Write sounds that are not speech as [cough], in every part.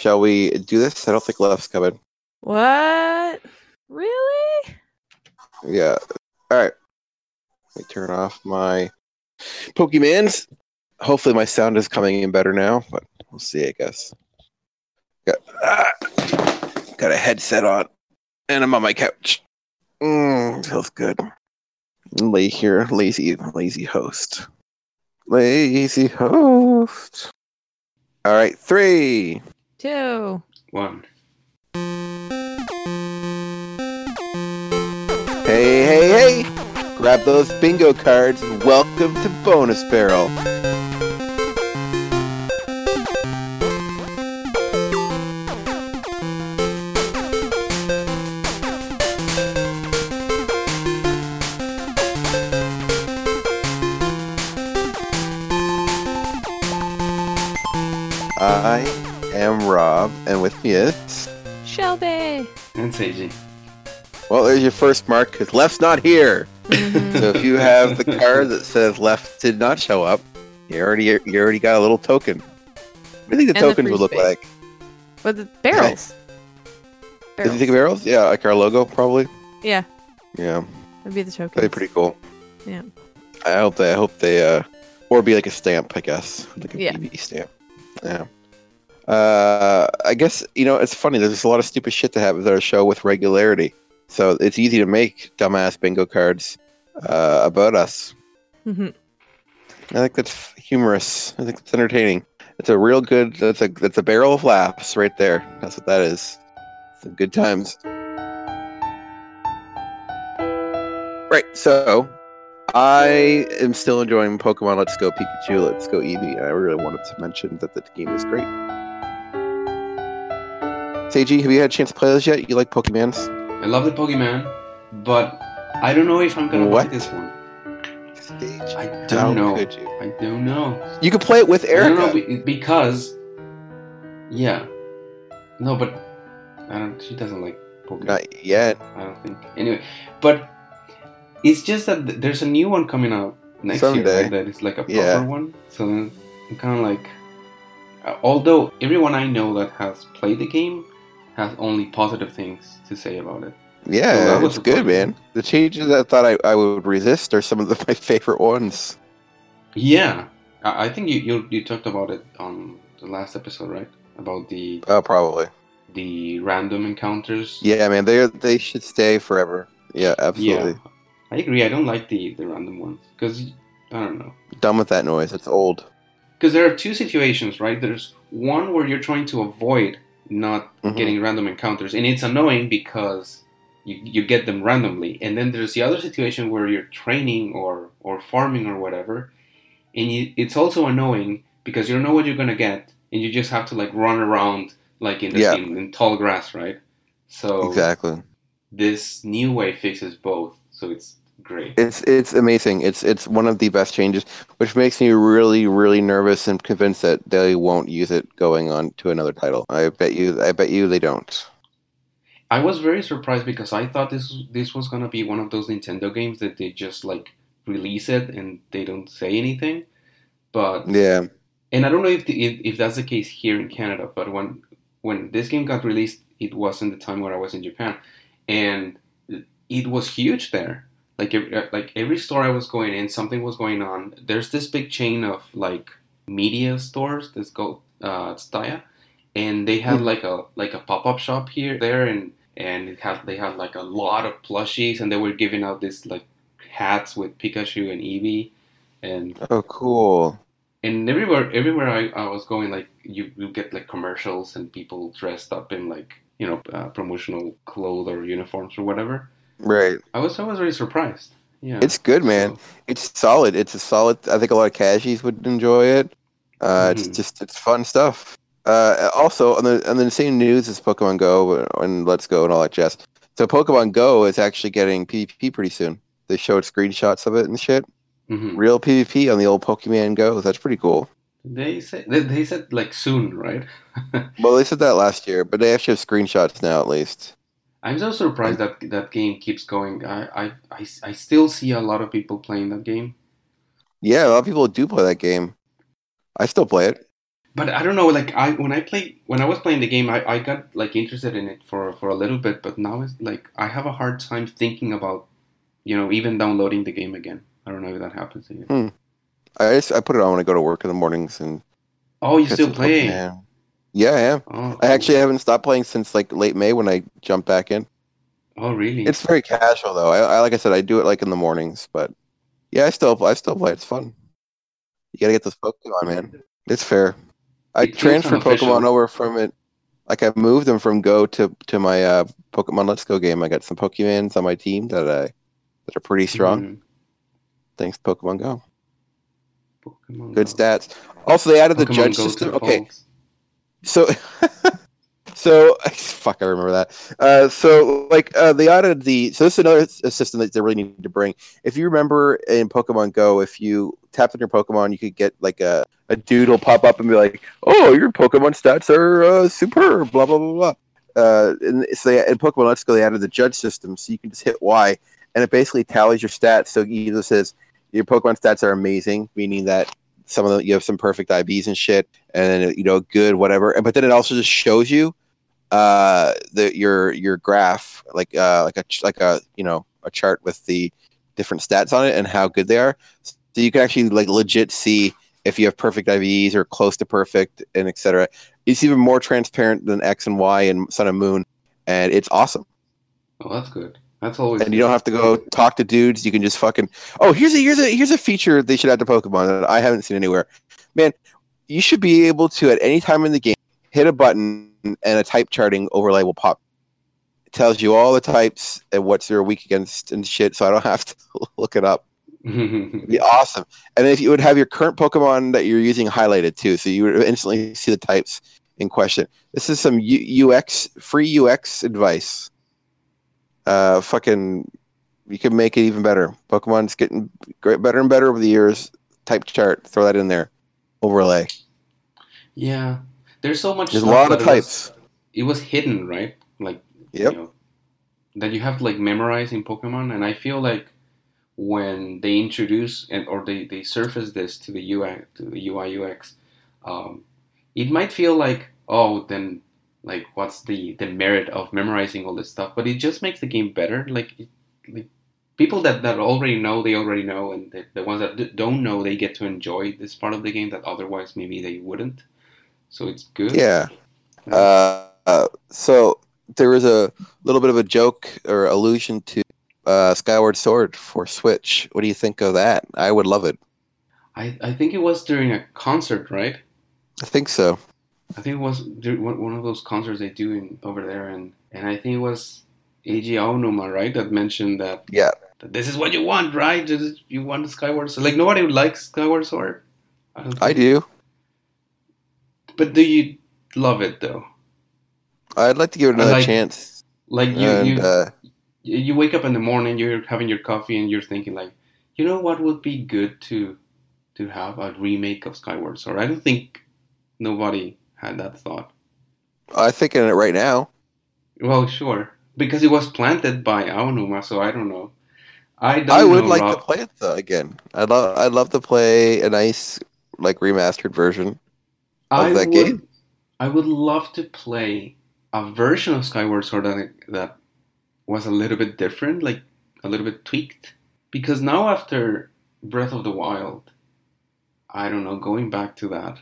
Shall we do this? I don't think left's coming. What? Really? Yeah. All right. Let me turn off my Pokemans. Hopefully, my sound is coming in better now, but we'll see. I guess. Got ah, got a headset on, and I'm on my couch. Mm, feels good. Lay here, lazy, lazy host. Lazy host. All right, three. Two. One. Hey, hey, hey! Grab those bingo cards and welcome to Bonus Barrel. Rob, and with me is. Shelby. And Seiji. Well, there's your first mark, because Left's not here. Mhm. So if you have the card that says Left did not show up, you already you already got a little token. What do you think the And tokens free would look space. like? With the barrels. Did you think of barrels? Yeah, like our logo, probably. Yeah, Yeah, that'd be the token. that'd be pretty cool. Yeah. I hope they. I hope they. Uh, or be like a stamp, I guess, like a Yeah. PV stamp. Yeah. Uh, I guess you know it's funny. There's a lot of stupid shit that happens at our show with regularity, so it's easy to make dumbass bingo cards uh, about us. Mhm. I think that's humorous. I think it's entertaining. It's a real good. That's a that's a barrel of laughs right there. That's what that is. Some good times. Right. So, I am still enjoying Pokemon Let's Go Pikachu, Let's Go Eevee, I really wanted to mention that the game is great. Seiji, have you had a chance to play those yet? You like Pokemans? I love the Pokemon, but I don't know if I'm gonna What? buy this one. Stage. I don't know. could you? I don't know. You could play it with I don't know Erica. because, yeah, no, but I don't. She doesn't like Pokemon. Not yet. I don't think. Anyway, but it's just that there's a new one coming out next year, Someday. right? That is like a proper Yeah. one. So then I'm kind of like, uh, although everyone I know that has played the game has only positive things to say about it. So Yeah, that was good, man. The changes I thought I, I would resist are some of the, [laughs] my favorite ones. Yeah, I, I think you, you you talked about it on the last episode, right? About the Oh, probably. the random encounters. Yeah, man. They they should stay forever. Yeah, absolutely. Yeah, I agree. I don't like the the random ones because I don't know. Done with that noise. It's old. Because there are two situations, right? There's one where you're trying to avoid not Mhm. getting random encounters, and it's annoying because you, you get them randomly. And then there's the other situation where you're training or or farming or whatever, and you, it's also annoying because you don't know what you're gonna get, and you just have to like run around like in the, Yeah. in, in tall grass, right? So Exactly. this new way fixes both, so it's great. It's it's amazing. It's it's one of the best changes, which makes me really really nervous and convinced that they won't use it going on to another title. I bet you. I bet you they don't. I was very surprised because I thought this this was gonna be one of those Nintendo games that they just like release it and they don't say anything. But Yeah. and I don't know if the, if, if that's the case here in Canada. But when when this game got released, it wasn't the time where I was in Japan, and it was huge there. Like ev- like every store I was going in, something was going on. There's this big chain of like media stores that's called uh, Tsutaya, and they had Hmm. like a like a pop up shop here there, and and it had they had like a lot of plushies, and they were giving out this like hats with Pikachu and Eevee, and Oh, cool. and everywhere everywhere I, I was going like you you get like commercials and people dressed up in like you know uh, promotional clothes or uniforms or whatever Right. i was i was really surprised yeah It's good, man. So, It's solid. It's a solid. I think a lot of cashies would enjoy it. Uh, It's Mhm. just it's fun stuff. Uh, also on the on the same news as Pokemon Go and Let's Go and all that jazz. So Pokemon Go is actually getting PvP pretty soon. They showed screenshots of it and shit. mhm. Real PvP on the old Pokemon Go. That's pretty cool. they said they, they said like soon right [laughs] Well, they said that last year, but they actually have screenshots now at least. I'm so surprised that that game keeps going I, I i i still see a lot of people playing that game Yeah, a lot of people do play that game. I still play it. but I don't know. Like I when I play when I was playing the game, I, I got like interested in it for for a little bit, but now it's like I have a hard time thinking about, you know, even downloading the game again. I don't know if that happens to you. Hmm. I just, I put it on when I go to work in the mornings and Oh, you still? Pokemon. Yeah, I am. Oh, I actually haven't stopped playing since like late May when I jumped back in. Oh, really? It's very casual though. I, I like I said, I do it like in the mornings, but yeah, I still I still play. It's fun. You gotta get this Pokemon, man. It's fair. I It transferred. Pokemon over from it. Like I moved them from Go to to my uh, Pokemon Let's Go game. I got some Pokemons on my team that I that are pretty strong. Mhm. Thanks Pokemon Go. Pokemon Good Go. stats. Also, they added the judge Go system. Okay, polls. So [laughs] so [laughs] fuck i remember that. Uh so like uh they added the so this is another system that they really need to bring. If you remember in pokemon go if you tap on your pokemon you could get like a, a dude will pop up and be like oh your pokemon stats are uh, superb blah blah blah blah. Uh and so they, in pokemon let's go they added the judge system so you can just hit y and it basically tallies your stats. So it either says your pokemon stats are amazing meaning that some of the, you have some perfect IVs and shit and then you know good whatever. And but then it also just shows you uh the your your graph like uh like a like a you know a chart with the different stats on it and how good they are. So you can actually like legit see if you have perfect IVs or close to perfect and etc it's even more transparent than X and Y and Sun and Moon and it's awesome. Oh, that's good. That's always. and you don't have to go talk to dudes you can just fucking oh here's a here's a here's a feature they should add to Pokemon that I haven't seen anywhere man you should be able to at any time in the game hit a button and a type charting overlay will pop. It tells you all the types and what's they're weak against and shit, so I don't [laughs] have to look it up. [laughs] It'd be awesome. And if you would have your current Pokemon that you're using highlighted too, so you would instantly see the types in question. This is some U- UX free UX advice. Uh, fucking, you can make it even better. Pokemon's getting great, better and better over the years. Type chart, throw that in there. Overlay. yeah, there's so much. There's a lot of types. It was, it was hidden, right? Like Yep. you know, that you have to like memorize in Pokemon, and I feel like when they introduce and or they, they surface this to the UI to the UI UX, um, it might feel like oh then like what's the the merit of memorizing all this stuff? But it just makes the game better. Like it, like people that, that already know they already know, and the, the ones that d- don't know they get to enjoy this part of the game that otherwise maybe they wouldn't. So it's good. Yeah. Uh, uh, so there was a little bit of a joke or allusion to uh, Skyward Sword for Switch. What do you think of that? I would love it. I, I think it was during a concert, right? I think so. I think it was one of those concerts they do in over there, and and I think it was Eiji Aonuma, right, that mentioned that, Yeah. that this is what you want, right? You want Skyward Sword. Like nobody likes Skyward Sword. I, don't I do. But do you love it though? I'd like to give it another like- chance. Like you and you uh, you wake up in the morning, you're having your coffee, and you're thinking like, you know what would be good to to have a remake of Skyward Sword. I don't think nobody had that thought. I'm thinking it right now. Well, sure, because it was planted by Aonuma, so I don't know. I don't I would know, like Rob. to play it though again. I'd love. I'd love to play a nice like remastered version. of I that would, game. I would love to play a version of Skyward Sword that, that was a little bit different, like a little bit tweaked. Because now after Breath of the Wild, I don't know. Going back to that,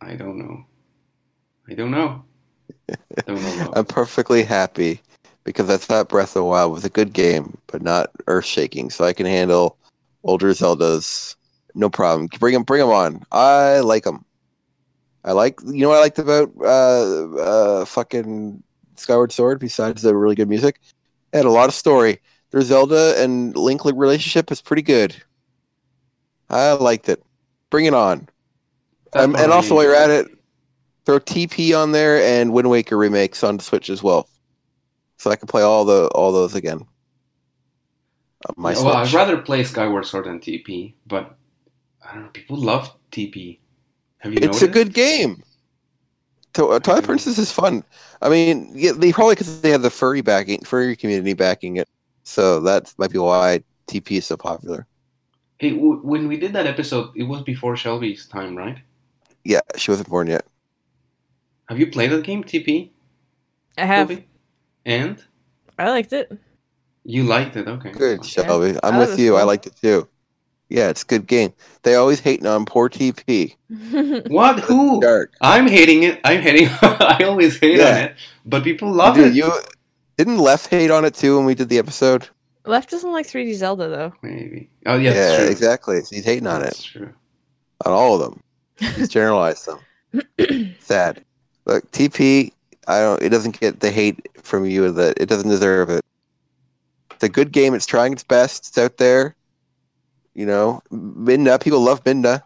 I don't know. I don't know. don't know. [laughs] I'm perfectly happy because I thought Breath of the Wild was a good game, but not earth shaking. So I can handle older Zeldas, no problem. Bring them, bring them on. I like them. I like, you know what I liked about uh, uh, fucking Skyward Sword besides the really good music? It had a lot of story. Their Zelda and Link relationship is pretty good. I liked it. Bring it on. Um, and also while you're at it, throw TP on there and Wind Waker remakes on Switch as well, so I can play all the all those again. My well, I'd rather play Skyward Sword than TP, but I don't know. People love TP. Have you it's noticed? a good game. To, uh, Twilight Princess is fun. I mean, yeah, they probably because they have the furry backing, furry community backing it, so that might be why TP is so popular. Hey, w- when we did that episode, it was before Shelby's time, right? Yeah, she wasn't born yet. Have you played that game, TP? I have. Toby? And I liked it. you liked it, okay. Good, Shelby. I'm with was you. I liked it too. Yeah, it's a good game. They always hating on poor TP. [laughs] What? Who? Dark. I'm hating it. I'm hating. [laughs] I always hate on it, but people love Dude, it. you didn't Left hate on it too when we did the episode. Left doesn't like 3D Zelda though. Maybe. Oh yeah, that's true. exactly. He's hating on That's it true. on all of them. He's [laughs] generalized them. [clears throat] Sad. Look, TP. I don't. It doesn't get the hate from you that it doesn't deserve it. It's a good game. It's trying its best. It's out there. You know, Midna. People love Minda.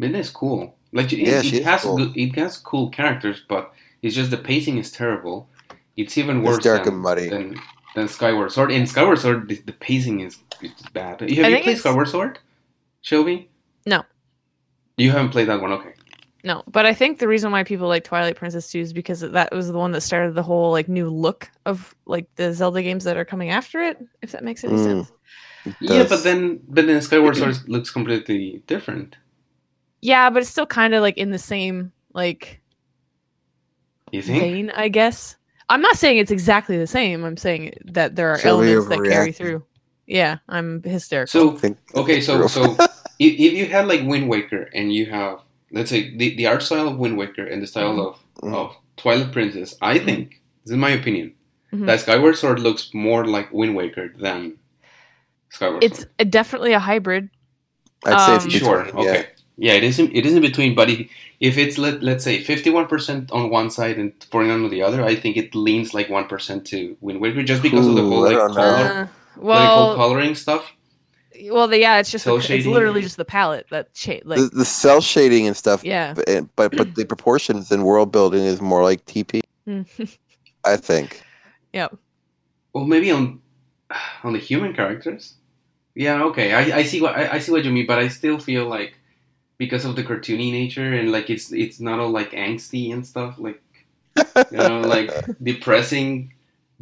Midna is cool. Like it, Yeah, it she is has cool. good, it has cool characters, but it's just the pacing is terrible. It's even It's worse dark than, and muddy. than than Skyward Sword. In Skyward Sword, the, the pacing is it's bad. Have you think played it's- Skyward Sword, Shelby? No. You haven't played that one, okay? No, but I think the reason why people like Twilight Princess 2 is because that was the one that started the whole like new look of like the Zelda games that are coming after it. If that makes any Mm. sense. Yeah, but then but then Skyward Sword looks completely different. Yeah, but it's still kind of like in the same like You think? vein, I guess. I'm not saying it's exactly the same. I'm saying that there are Shelby elements that carry through. Yeah, I'm hysterical. So Okay, so [laughs] so if, if you had like Wind Waker and you have let's say the, the art style of Wind Waker and the style of, Mhm. of Twilight Princess, I think this is my opinion Mhm. that Skyward Sword looks more like Wind Waker than Skyward it's Sword. a, definitely a hybrid. I'd say it's Um, Sure, between, okay, yeah, it is in, it is in between. But if, if it's let let's say fifty one percent on one side and forty nine on the other, I think it leans like one percent to Wind Waker just because of the whole like color, Uh, like, whole coloring stuff. Well, the, yeah, it's just the, it's literally just the palette that cha- like the, the cel shading and stuff. yeah. But, but but the proportions and world building is more like TP. Mm-hmm. I think. yep. Well, maybe on [sighs] on the human characters. Yeah, okay, I, I see what I, I see what you mean, but I still feel like because of the cartoony nature and like it's it's not all like angsty and stuff, like you know, like [laughs] depressing,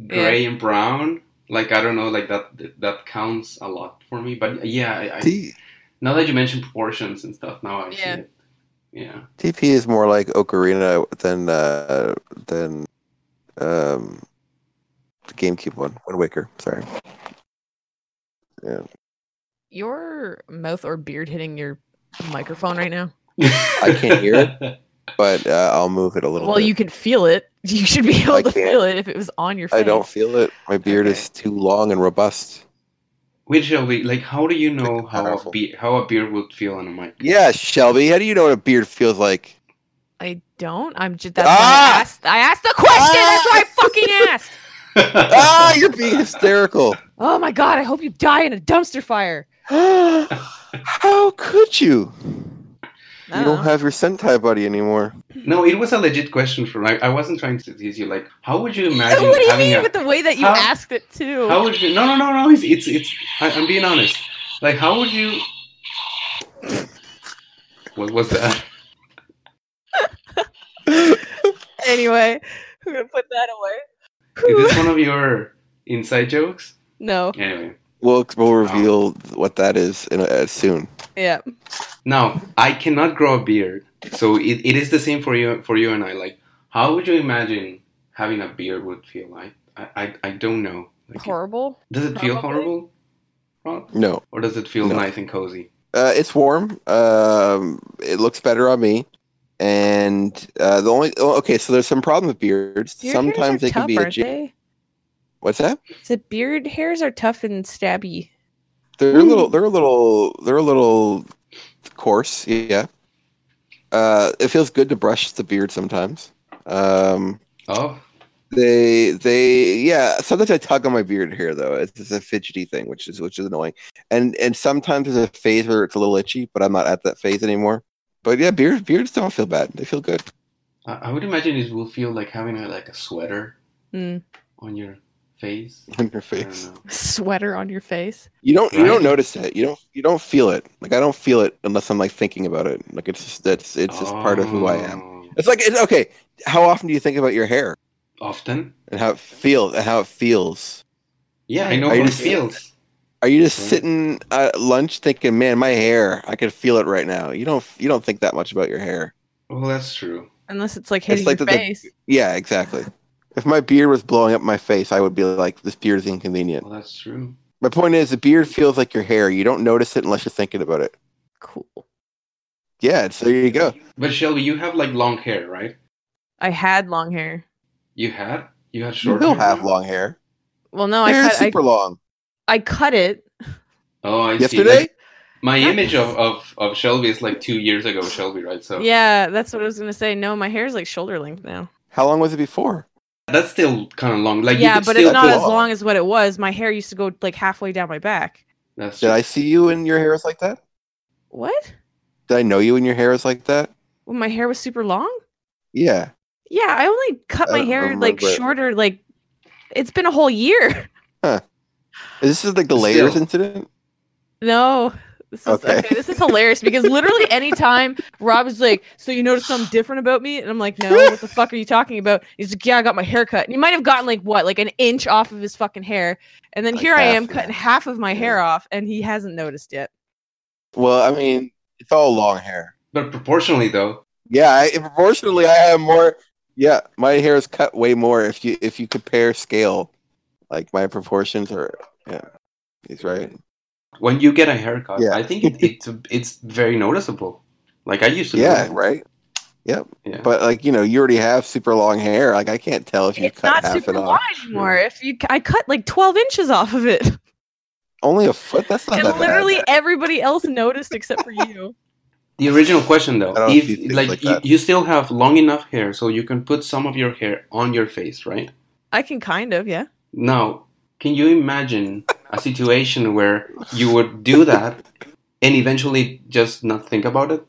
gray and brown. Like I don't know, like that that counts a lot for me. But yeah, I, I, T- now that you mention proportions and stuff, now I see Yeah. it. Yeah, TP is more like Ocarina than uh, than um, the GameCube one, Wind Waker. Sorry. Yeah, Your mouth or beard hitting your microphone right now. I can't hear it. [laughs] but uh, I'll move it a little. Well, bit. you can feel it. [laughs] You should be able I to can't. feel it if it was on your face. I don't feel it. My beard Okay. is too long and robust. Which Shelby, like, how do you know how a Powerful. be- how a beard would feel on a mic? Yeah, Shelby. How do you know what a beard feels like? I don't. I'm just. That's why Ah! I asked. I asked the question. That's why I fucking [laughs] asked. ah, you're being hysterical. Oh my god! I hope you die in a dumpster fire. [gasps] How could you? I You don't don't have your Sentai buddy anymore. No, it was a legit question for I, I wasn't trying to tease you. Like, how would you imagine what do you mean a? with the way that you How- asked it too? How would you? No, no, no, no. It's it's. it's I, I'm being honest. Like, how would you? What was that? [laughs] anyway, we're gonna put that away. Is this one of your inside jokes? no. Anyway, We'll we'll reveal what that is in uh, soon. Yeah. now I cannot grow a beard, so it, it is the same for you for you and I. Like, how would you imagine having a beard would feel like? I I, I don't know. Like, Horrible. does it feel horrible, Rob? No, or does it feel No. nice and cozy? uh, it's warm. Um, it looks better on me. And uh, the only oh, okay, so there's some problem with beards. Beard Sometimes hairs they are can be a they? What's that? So beard hairs are tough and stabby. They're a little. They're a little. They're a little coarse. Yeah. Uh, it feels good to brush the beard sometimes. Um, Oh, they they yeah. Sometimes I tug on my beard hair though. It's, it's a fidgety thing, which is which is annoying. And and sometimes there's a phase where it's a little itchy, but I'm not at that phase anymore. But yeah, beard beards don't feel bad. They feel good. I, I would imagine it will feel like having a, like a sweater Hmm. on your face. on your face. Sweater on your face. You don't you Right. don't notice it. You don't you don't feel it. Like I don't feel it unless I'm like thinking about it. Like it's just that's it's just part of who I am. Oh. It's like it's okay. How often do you think about your hair Often. and how it feels and how it feels? Yeah, I know Are how you it just- feels. Are you just Right. sitting at lunch thinking, "Man, my hair, I can feel it right now." You don't you don't think that much about your hair. Well, that's true. Unless it's like hitting like your the- the- face. Yeah, exactly. If my beard was blowing up my face, I would be like, this beard is inconvenient. Well, that's true. My point is, the beard feels like your hair. You don't notice it unless you're thinking about it. Cool. Yeah, so there you go. But Shelby, you have like long hair, right? I had long hair. You had? You had You short don't hair? have long hair. Well, no, Hair I is cut. I, super long. I cut it. Oh, I see. Yesterday? Like, my image of, of, of Shelby is like two years ago, Shelby, right? So Yeah, that's what I was gonna say. No, my hair is like shoulder length now. How long was it before? That's still kind of long. Like yeah, but still it's not put- as long as what it was. My hair used to go like halfway down my back. That's Did true. I see you and your hair is like that? What? Did I know you and your hair is like that? When my hair was super long? Yeah. Yeah, I only cut my hair like remember it. shorter. Like it's been a whole year. Is this like the Still. layers incident? No. This is Okay. okay. This is hilarious because literally anytime Rob is like, "So you noticed something different about me?" and I'm like, "No, what the fuck are you talking about?" He's like, "Yeah, I got my hair cut." And he might have gotten like what, like an inch off of his fucking hair, and then Like here I am yeah. cutting half of my hair off, and he hasn't noticed yet. Well, I mean, it's all long hair. But proportionally, though, Yeah, I, proportionally, I have more. Yeah, my hair is cut way more. If you if you compare scale, like my proportions are. Yeah, he's right. When you get a haircut, Yeah. I think it, it's it's very noticeable. Like I used to. Yeah, notice right. Yep. Yeah. But like you know, you already have super long hair. Like I can't tell if you It's cut not half super it long off. anymore. If you, I cut like 12 inches off of it, [laughs] Only a foot. That's not and that literally bad. everybody else noticed except for you. [laughs] The original question, though, I if see things like, like you, you still have long enough hair so you can put some of your hair on your face, right? I can kind of, yeah. Now, can you imagine a situation where you would do that and eventually just not think about it?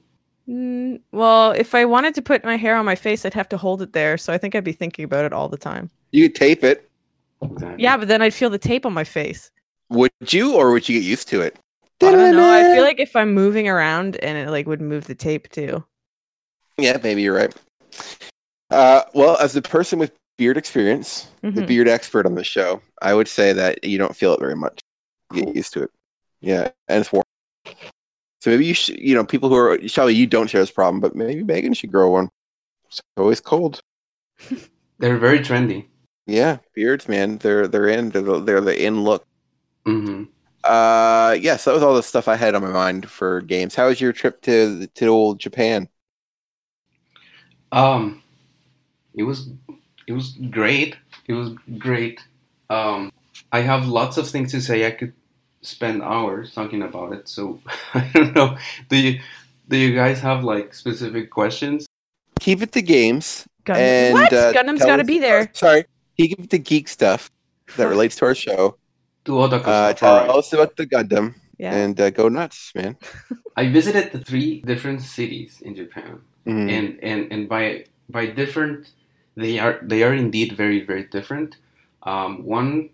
Mm, well, if I wanted to put my hair on my face, I'd have to hold it there. So I think I'd be thinking about it all the time. You could tape it. Exactly. Yeah, but then I'd feel the tape on my face. Would you, or would you get used to it? I don't know. I feel like if I'm moving around and it like would move the tape too. Yeah, maybe you're right. Uh, well, as a person with beard experience, the Mhm. beard expert on the show, I would say that you don't feel it very much. Cool. Get used to it. Yeah, and it's warm. So maybe you should, you know, people who are Shelby, you don't share this problem, but maybe Megan should grow one. It's always cold. [laughs] They're very trendy. Yeah, beards, man, they're they're in. They're the, they're the in look. hmm Uh, yes, that was all the stuff I had on my mind for games. How was your trip to to old Japan? Um, it was it was great. It was great. Um, I have lots of things to say. I could spend hours talking about it. So [laughs] I don't know. Do you do you guys have like specific questions? Keep it to games. Gundam. And what? uh, Gundam's tell got to be there. Sorry, keep it to geek stuff that relates to our show. To otaku Uh, stuff, tell alright. us about the Gundam Yeah. and uh, go nuts, man. [laughs] I visited the three different cities in Japan. Mhm. and and and by by different they are they are indeed very very different. Um, one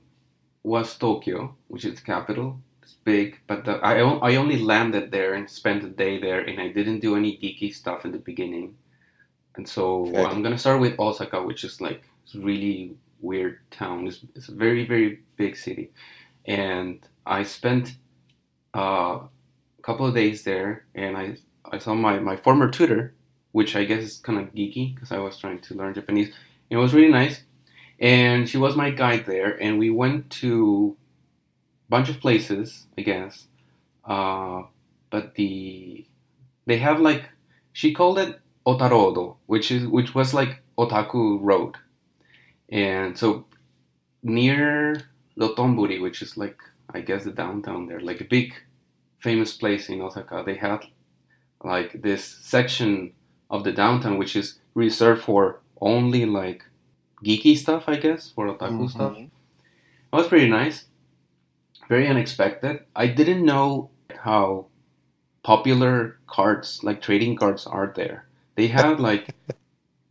was tokyo which is the capital. It's big but the, I, I only landed there and spent a day there and i didn't do any geeky stuff in the beginning. And so Okay. i'm gonna start with osaka which is like really weird town. It's, it's a very very big city. And i spent uh, a couple of days there and i i saw my, my former tutor which I guess is kind of geeky because I was trying to learn Japanese. It was really nice, and she was my guide there, and we went to a bunch of places, I guess. Uh, but the they have like she called it Otarodo, which is which was like Otaku Road, and so near Dotonbori, which is like I guess the downtown there, like a big famous place in Osaka. They had like this section of the downtown which is reserved for only like geeky stuff, I guess, for otaku Mhm. stuff. That was pretty nice. Very unexpected. I didn't know how popular cards, like trading cards, are there. They had [laughs] like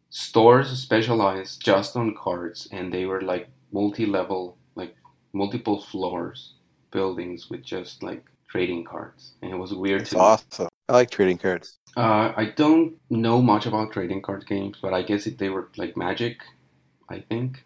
stores specialized just on cards, and they were like multi-level, like multiple floors, buildings with just like trading cards, and it was weird It's to awesome. I like trading cards. uh, I don't know much about trading card games, but I guess if they were like Magic, I think,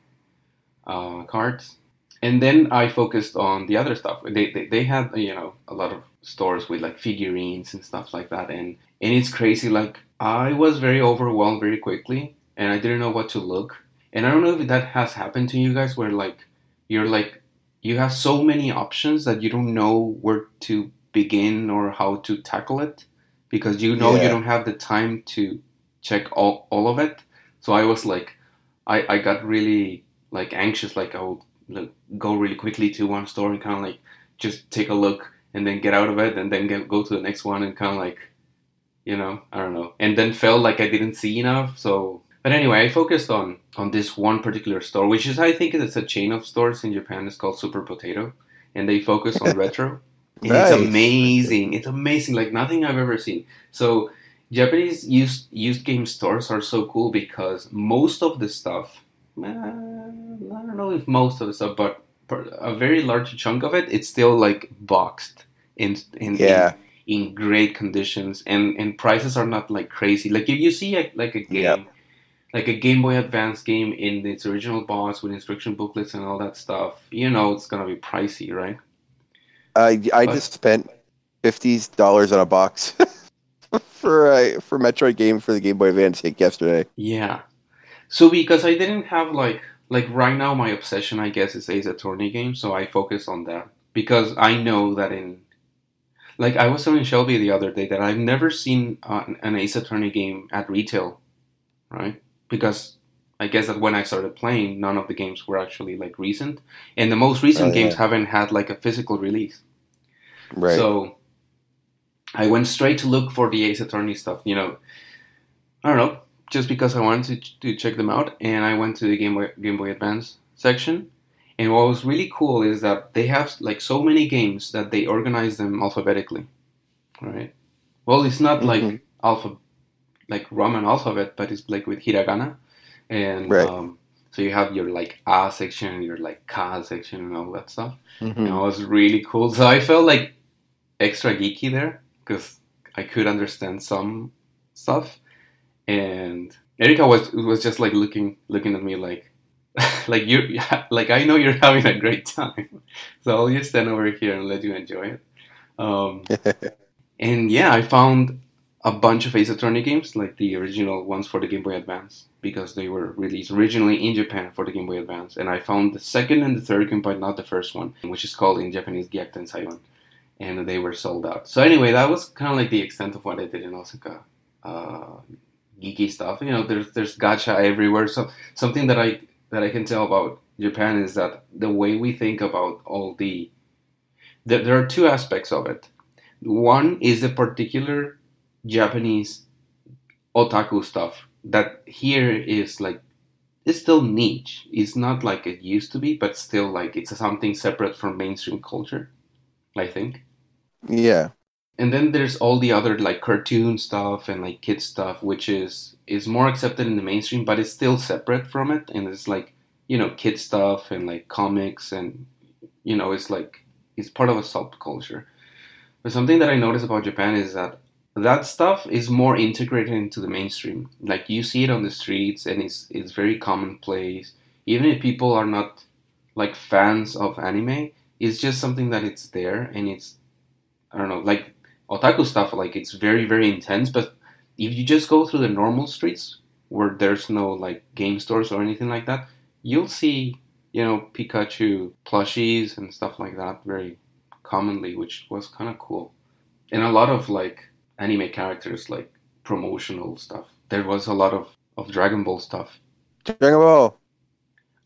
uh, cards. And then I focused on the other stuff. They, they they had you know a lot of stores with like figurines and stuff like that, and and it's crazy. Like I was very overwhelmed very quickly, and I didn't know what to look. And I don't know if that has happened to you guys, where like you're like you have so many options that you don't know where to begin or how to tackle it because you know you don't have the time to check all, all of it. So I was like, I, I got really like anxious, like I would like, go really quickly to one store and kind of like just take a look and then get out of it and then get, go to the next one and kind of like, you know, I don't know. And then felt like I didn't see enough. So, but anyway, I focused on on this one particular store, which is I think it's a chain of stores in Japan. It's called Super Potato, and they focus on [laughs] retro. Nice. It's amazing. It's amazing. Like nothing I've ever seen. So Japanese used used game stores are so cool because most of the stuff, uh, I don't know if most of the stuff, but a very large chunk of it, it's still like boxed in in Yeah. in, in great conditions, and and prices are not like crazy. Like if you see a, like a game. Yep. Like a Game Boy Advance game in its original box with instruction booklets and all that stuff, you know it's gonna be pricey, right? I I But- just spent fifty dollars on a box [laughs] for a for Metroid game for the Game Boy Advance yesterday. Yeah. So because I didn't have like like right now my obsession I guess is Ace Attorney game, so I focus on that because I know that in like I was telling Shelby the other day that I've never seen uh, an Ace Attorney game at retail, right? Because I guess that when I started playing, none of the games were actually like recent, and the most recent Oh, yeah. games haven't had like a physical release. Right. So I went straight to look for the Ace Attorney stuff. You know, I don't know, just because I wanted to, to check them out, and I went to the Game Boy Game Boy Advance section. And what was really cool is that they have like so many games that they organize them alphabetically, right? Well, it's not like Mhm. alpha, like Roman alphabet, but it's like with hiragana, and Right. um, so you have your like A section, your like Ka section, and all that stuff. Mhm. And it was really cool. So I felt like extra geeky there because I could understand some stuff. And Erika was was just like looking looking at me like [laughs] like you [laughs] like I know you're having a great time. [laughs] So I'll just stand over here and let you enjoy it. Um, and yeah, I found a bunch of Ace Attorney games, like the original ones for the Game Boy Advance, because they were released originally in Japan for the Game Boy Advance. And I found the second and the third game, but not the first one, which is called in Japanese Gyakuten Saiban. And they were sold out. So anyway, that was kind of like the extent of what I did in Osaka. Uh, geeky stuff. You know, there's there's gacha everywhere. So something that I that I can tell about Japan is that the way we think about all the there, there are two aspects of it. One is the particular Japanese otaku stuff that here is like it's still niche. It's not like it used to be, but still like it's something separate from mainstream culture. I think. yeah. And then there's all the other like cartoon stuff and like kid stuff, which is is more accepted in the mainstream, but it's still separate from it. And it's like you know kid stuff and like comics and you know it's like it's part of a subculture. But something that I notice about Japan is that that stuff is more integrated into the mainstream. Like you see it on the streets and it's it's very commonplace. Even if people are not like fans of anime, it's just something that it's there and it's I don't know, like otaku stuff like it's very, very intense, but if you just go through the normal streets where there's no like game stores or anything like that, you'll see, you know, Pikachu plushies and stuff like that very commonly, which was kind of cool. And a lot of like anime characters, like promotional stuff. There was a lot of, of Dragon Ball stuff. Dragon Ball.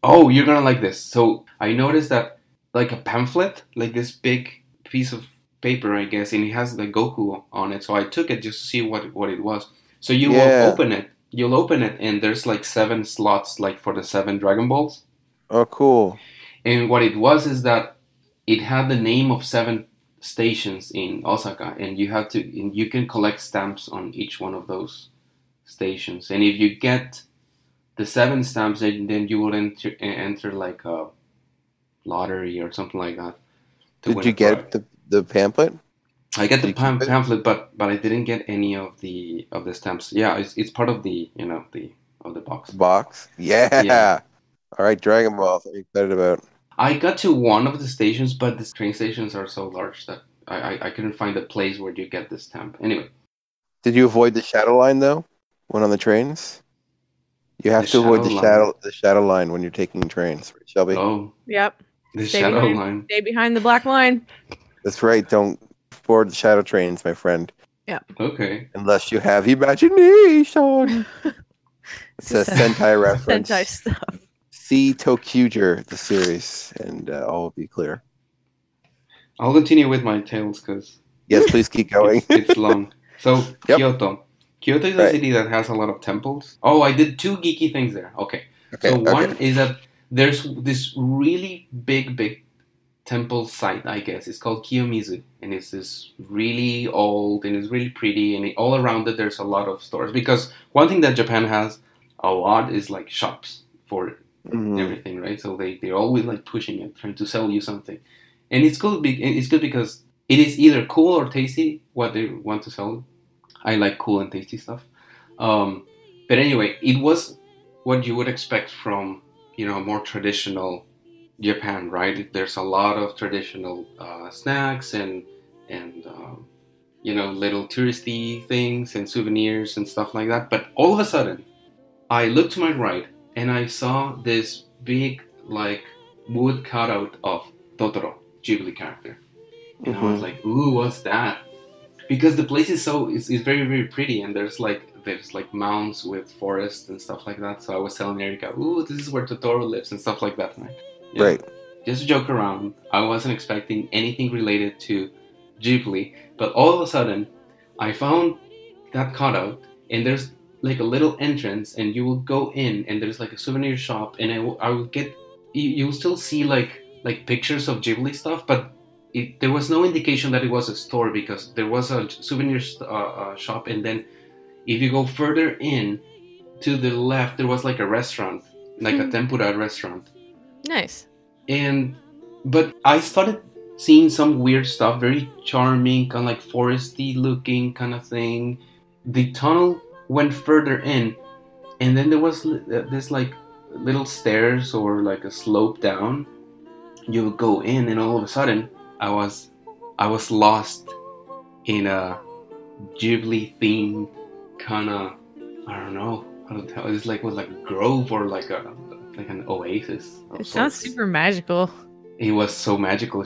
Oh, you're gonna like this. So I noticed that like a pamphlet, like this big piece of paper, I guess, and it has the Goku on it. So I took it just to see what what it was. So you Yeah. will open it. You'll open it, and there's like seven slots, like for the seven Dragon Balls. Oh, cool. And what it was is that it had the name of seven stations in Osaka, and you have to, and you can collect stamps on each one of those stations. And if you get the seven stamps, then, then you will enter enter like a lottery or something like that. Did you get the the pamphlet? I get the pam- pamphlet, but but I didn't get any of the of the stamps. Yeah, it's, it's part of the you know the of the box. Box. Yeah. Yeah. All right, Dragon Ball. I'm excited about. I got to one of the stations, but the train stations are so large that I, I, I couldn't find a place where you get the stamp. Anyway, Did you avoid the shadow line though? When on the trains, you have The to avoid the shadow line. shadow the shadow line when you're taking trains. Right, Shelby, Oh, Yep. the Stay shadow behind. line. Stay behind the black line. that's right. Don't board the shadow trains, my friend, Yeah. Okay. unless you have imagination. [laughs] It's a It's Sentai reference. Sentai stuff. See ToQger, the series, and uh, all will be clear. I'll continue with my tales because Yes, please keep going. [laughs] it's, it's long. So Yep. Kyoto. Kyoto is a Right. city that has a lot of temples. Oh, I did two geeky things there. Okay. Okay, so okay. one is that there's this really big, big temple site. I guess it's called Kiyomizu, and it's this really old and it's really pretty, and it, all around it there's a lot of stores. Because one thing that Japan has a lot is like shops for Mhm. everything, right? So they they're always like pushing it, trying to sell you something, and it's good. Be, it's good because it is either cool or tasty what they want to sell. I like cool and tasty stuff. Um, but anyway, it was what you would expect from you know more traditional Japan, right? There's a lot of traditional uh, snacks and and um, you know little touristy things and souvenirs and stuff like that. But all of a sudden, I look to my right and I saw this big like wood cutout of Totoro, Ghibli character, and I was Mhm. like, "Ooh, what's that?" Because the place is so is, is very very pretty, and there's like there's like mounds with forest and stuff like that. So I was telling Erika, "Ooh, this is where Totoro lives" and stuff like that, right? Yeah. Right. Just to joke around. I wasn't expecting anything related to Ghibli, but all of a sudden, I found that cutout, and there's like a little entrance, and you will go in, and there's like a souvenir shop, and I will, I will get, you, you'll still see like like pictures of Ghibli stuff, but it, there was no indication that it was a store because there was a souvenir uh, uh, shop, and then if you go further in to the left, there was like a restaurant, like a Hmm. tempura restaurant Nice. and but I started seeing some weird stuff, very charming, kind of like foresty looking kind of thing. The tunnel went further in, and then there was uh, this like little stairs or like a slope down. You would go in, and all of a sudden, I was I was lost in a Ghibli themed kind of I don't know how to tell. It's like was like a grove or like a like an oasis. It sounds sorts. super magical. It was so [laughs] magical.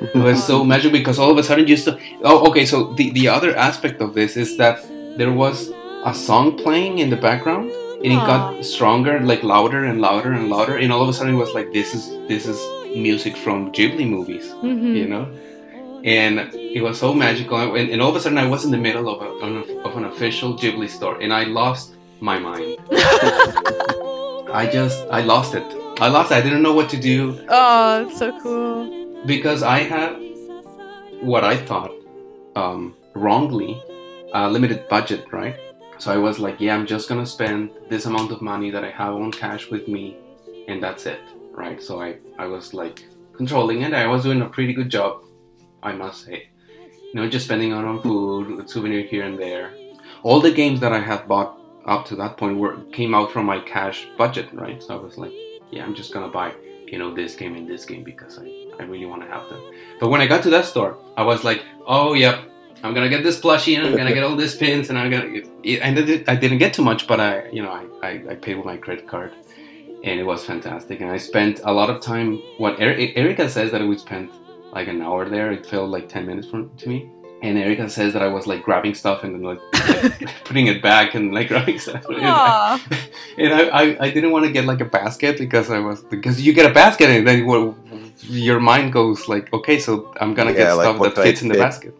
It was so magical because all of a sudden you still. Oh, okay. So the the other aspect of this is that there was a song playing in the background, and it got stronger, like louder and louder and louder, and all of a sudden it was like this is this is music from Ghibli movies, Mhm. you know. And it was so magical, and, and all of a sudden I was in the middle of, a, of an official Ghibli store, and I lost my mind. [laughs] I just I lost it. I lost. It. I didn't know what to do Oh, that's so cool. because I had what I thought um, wrongly limited budget, right? So I was like, yeah, I'm just gonna spend this amount of money that I have on cash with me, and that's it, right? So I I was like controlling it. I was doing a pretty good job, I must say. You know, just spending out on food, souvenir here and there. All the games that I had bought up to that point were came out from my cash budget, right? So I was like, yeah, I'm just gonna buy you know this game and this game because I, I really want to have them. But when I got to that store, I was like, oh yep, I'm gonna get this plushie and I'm gonna get all these [laughs] pins and I'm gonna. And I did- I didn't get too much, but I you know I, I, I paid with my credit card, and it was fantastic. And I spent a lot of time. What Eri- Erica says that we spent like an hour there. It felt like ten minutes for, to me. And Erica says that I was like grabbing stuff and then like, like [laughs] putting it back and like grabbing stuff. putting it back Aw. [laughs] and I, I, I didn't want to get like a basket because I was because you get a basket and then your mind goes like okay so I'm gonna Yeah, get like, stuff that fits in the fit? basket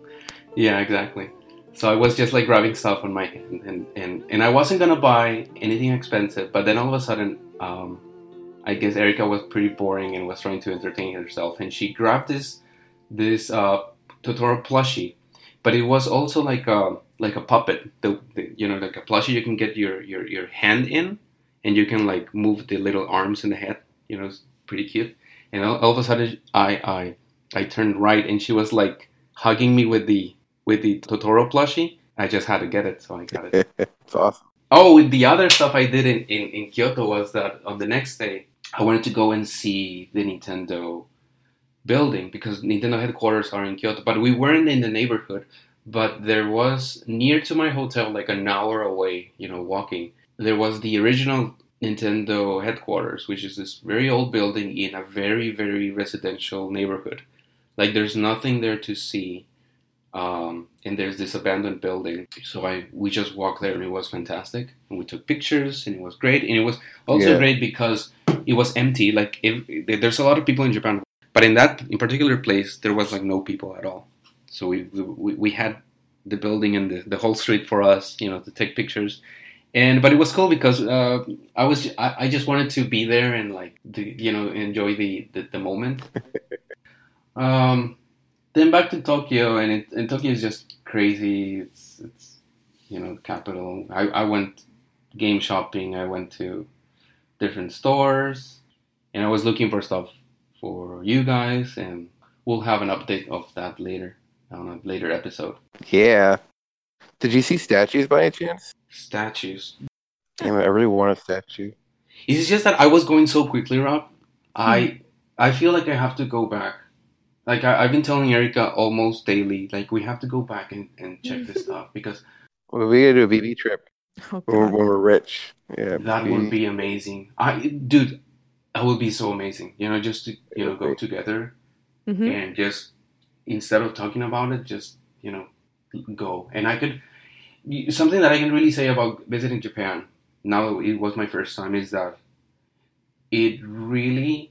yeah exactly. So I was just like grabbing stuff on my hand and, and, and I wasn't gonna buy anything expensive but then all of a sudden um, I guess Erica was pretty boring and was trying to entertain herself and she grabbed this this uh, Totoro plushie but it was also like a like a puppet the, the you know like a plushie you can get your, your your hand in and you can like move the little arms and the head you know it's pretty cute. And all, all of a sudden I, I i turned right and she was like hugging me with the with the totoro plushie i just had to get it so i got it [laughs] it's awesome. oh the other stuff i did in, in, in kyoto was that on the next day i wanted to go and see the nintendo building because nintendo headquarters are in kyoto but we weren't in the neighborhood but there was near to my hotel, like an hour away, you know, walking. There was the original Nintendo headquarters, which is this very old building in a very very residential neighborhood. Like there's nothing there to see, um, and there's this abandoned building. So I we just walked there and it was fantastic, and we took pictures and it was great, and it was also Yeah. great because it was empty. Like if, there's a lot of people in Japan, but in that in particular place there was like no people at all. So we we, we had the building and the, the whole street for us, you know, to take pictures. And but it was cool because uh, I was I, I just wanted to be there and like the, you know enjoy the the, the moment. [laughs] um, then back to Tokyo and it, and Tokyo is just crazy. It's it's you know capital. I, I went game shopping. I went to different stores and I was looking for stuff for you guys and we'll have an update of that later on a later episode. Yeah. Did you see statues by any chance? Statues. Damn it, I really want a statue. It's just that I was going so quickly, Rob. I hmm. I feel like I have to go back. Like I, I've been telling Erica almost daily, like we have to go back and, and check this [laughs] stuff because Well, we gotta do a BB trip Oh, when we're, when we're rich. Yeah. that BB. would be amazing. I dude, that would be so amazing. You know, just to you know go together Mhm. and just instead of talking about it, just you know go. And I could something that I can really say about visiting Japan now that it was my first time is that it really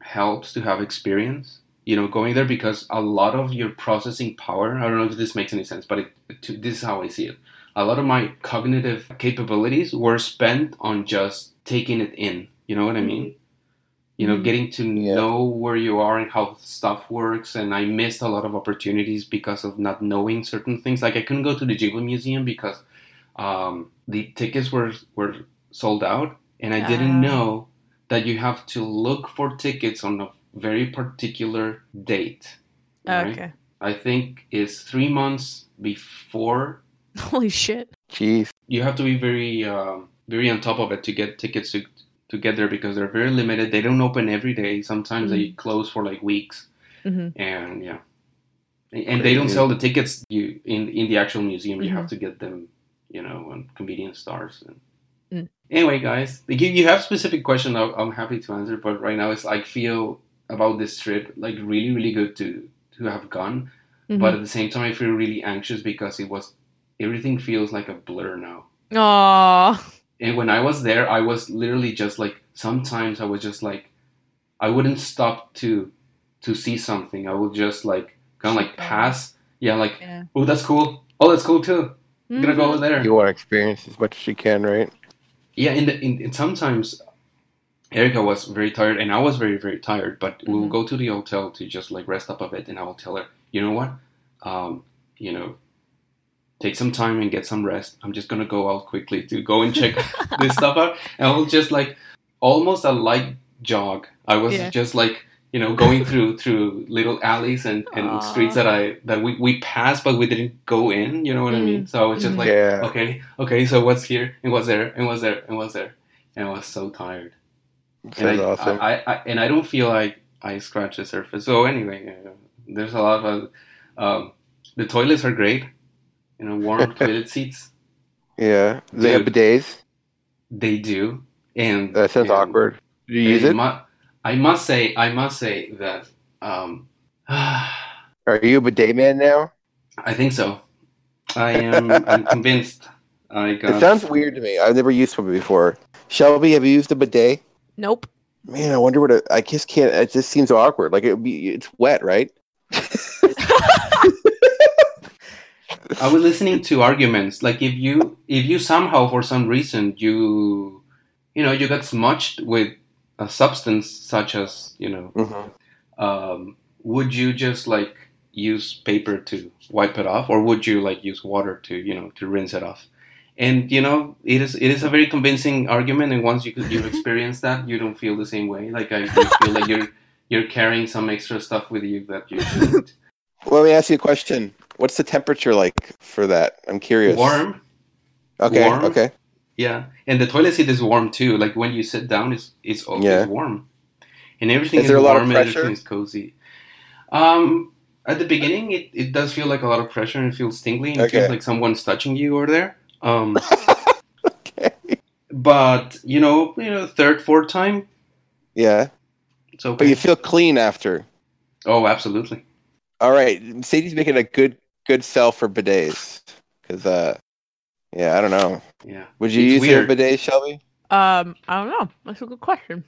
helps to have experience. You know, going there because a lot of your processing power. I don't know if this makes any sense, but it, to, this is how I see it. A lot of my cognitive capabilities were spent on just taking it in. You know what I mean? You know, Mhm. getting to Yeah. know where you are and how stuff works. And I missed a lot of opportunities because of not knowing certain things. Like I couldn't go to the Ghibli Museum because um, the tickets were were sold out, and I Ah. didn't know that you have to look for tickets on a very particular date. right? Okay. I think is three months before. [laughs] Holy shit. Jeez. You have to be very um, very on top of it to get tickets to to get there because they're very limited. They don't open every day. Sometimes they close for like weeks, hmm and yeah. And they don't sell the tickets you in in the actual museum. You Mhm. have to get them, you know, on convenience stores. And... Mm. Anyway, guys, you, you have specific question. I'll, I'm happy to answer, but right now it's I feel about this trip like really really good to to have gone, Mm-hmm. but at the same time I feel really anxious because it was everything feels like a blur now. Aww. And when I was there, I was literally just like sometimes I was just like I wouldn't stop to to see something. I would just like kind of like pass. Yeah, like Yeah. oh that's cool. Oh that's cool too. I'm gonna go Mhm. over there. You want to experience as much as you can, right? Yeah, in, the, in, in sometimes Erica was very tired and I was very very tired. But we'll Mhm. go to the hotel to just like rest up a bit, and I will tell her, you know what, um, you know, take some time and get some rest. I'm just gonna go out quickly to go and check [laughs] this stuff out, and I will just like almost a light jog. I was Yeah. just like you know going through through little alleys and, and Aw. streets that I that we, we passed but we didn't go in. You know what I mean? So I was just like yeah. okay, okay, so what's here and what's there and what's there and what's there, and I was so tired. And I, awesome. I, I, and I don't feel like I scratched the surface. So anyway, uh, there's a lot of um, the toilets are great. You know, warm [laughs] toilet seats. yeah. They have bidets. They do, and That sounds and awkward. Did you use I it? mu- I must say, I must say that um, [sighs] Are you a bidet man now? I think so. I am. I'm [laughs] convinced. I got. It sounds weird to me. I've never used one before. Shelby, have you used a bidet? Nope. Man, I wonder what it, I just can't. It just seems awkward. Like it would be. It's wet, right? [laughs] I was listening to arguments like if you if you somehow for some reason you you know you got smudged with a substance such as you know Mm-hmm. um, would you just like use paper to wipe it off or would you like use water to you know to rinse it off and you know it is it is a very convincing argument and once you you experience that you don't feel the same way like I feel like you're you're carrying some extra stuff with you that you shouldn't Well, let me ask you a question. What's the temperature like for that? I'm curious. warm Okay. warm. Okay. Yeah, and the toilet seat is warm too. Like when you sit down, it's it's always Yeah. warm, and everything Is is, there a lot of warm. and pressure? Everything is cozy. Um, at the beginning, it, it does feel like a lot of pressure and it feels tingly and it Okay. feels like someone's touching you over there. Um, [laughs] Okay. but you know, you know, third, fourth time, Yeah, it's okay. but you feel clean after. oh, absolutely. All right, Seiji's making a good good sell for bidets because uh, yeah, I don't know. Yeah. Would you It's use weird. a bidet, Shelby? Um, I don't know. That's a good question.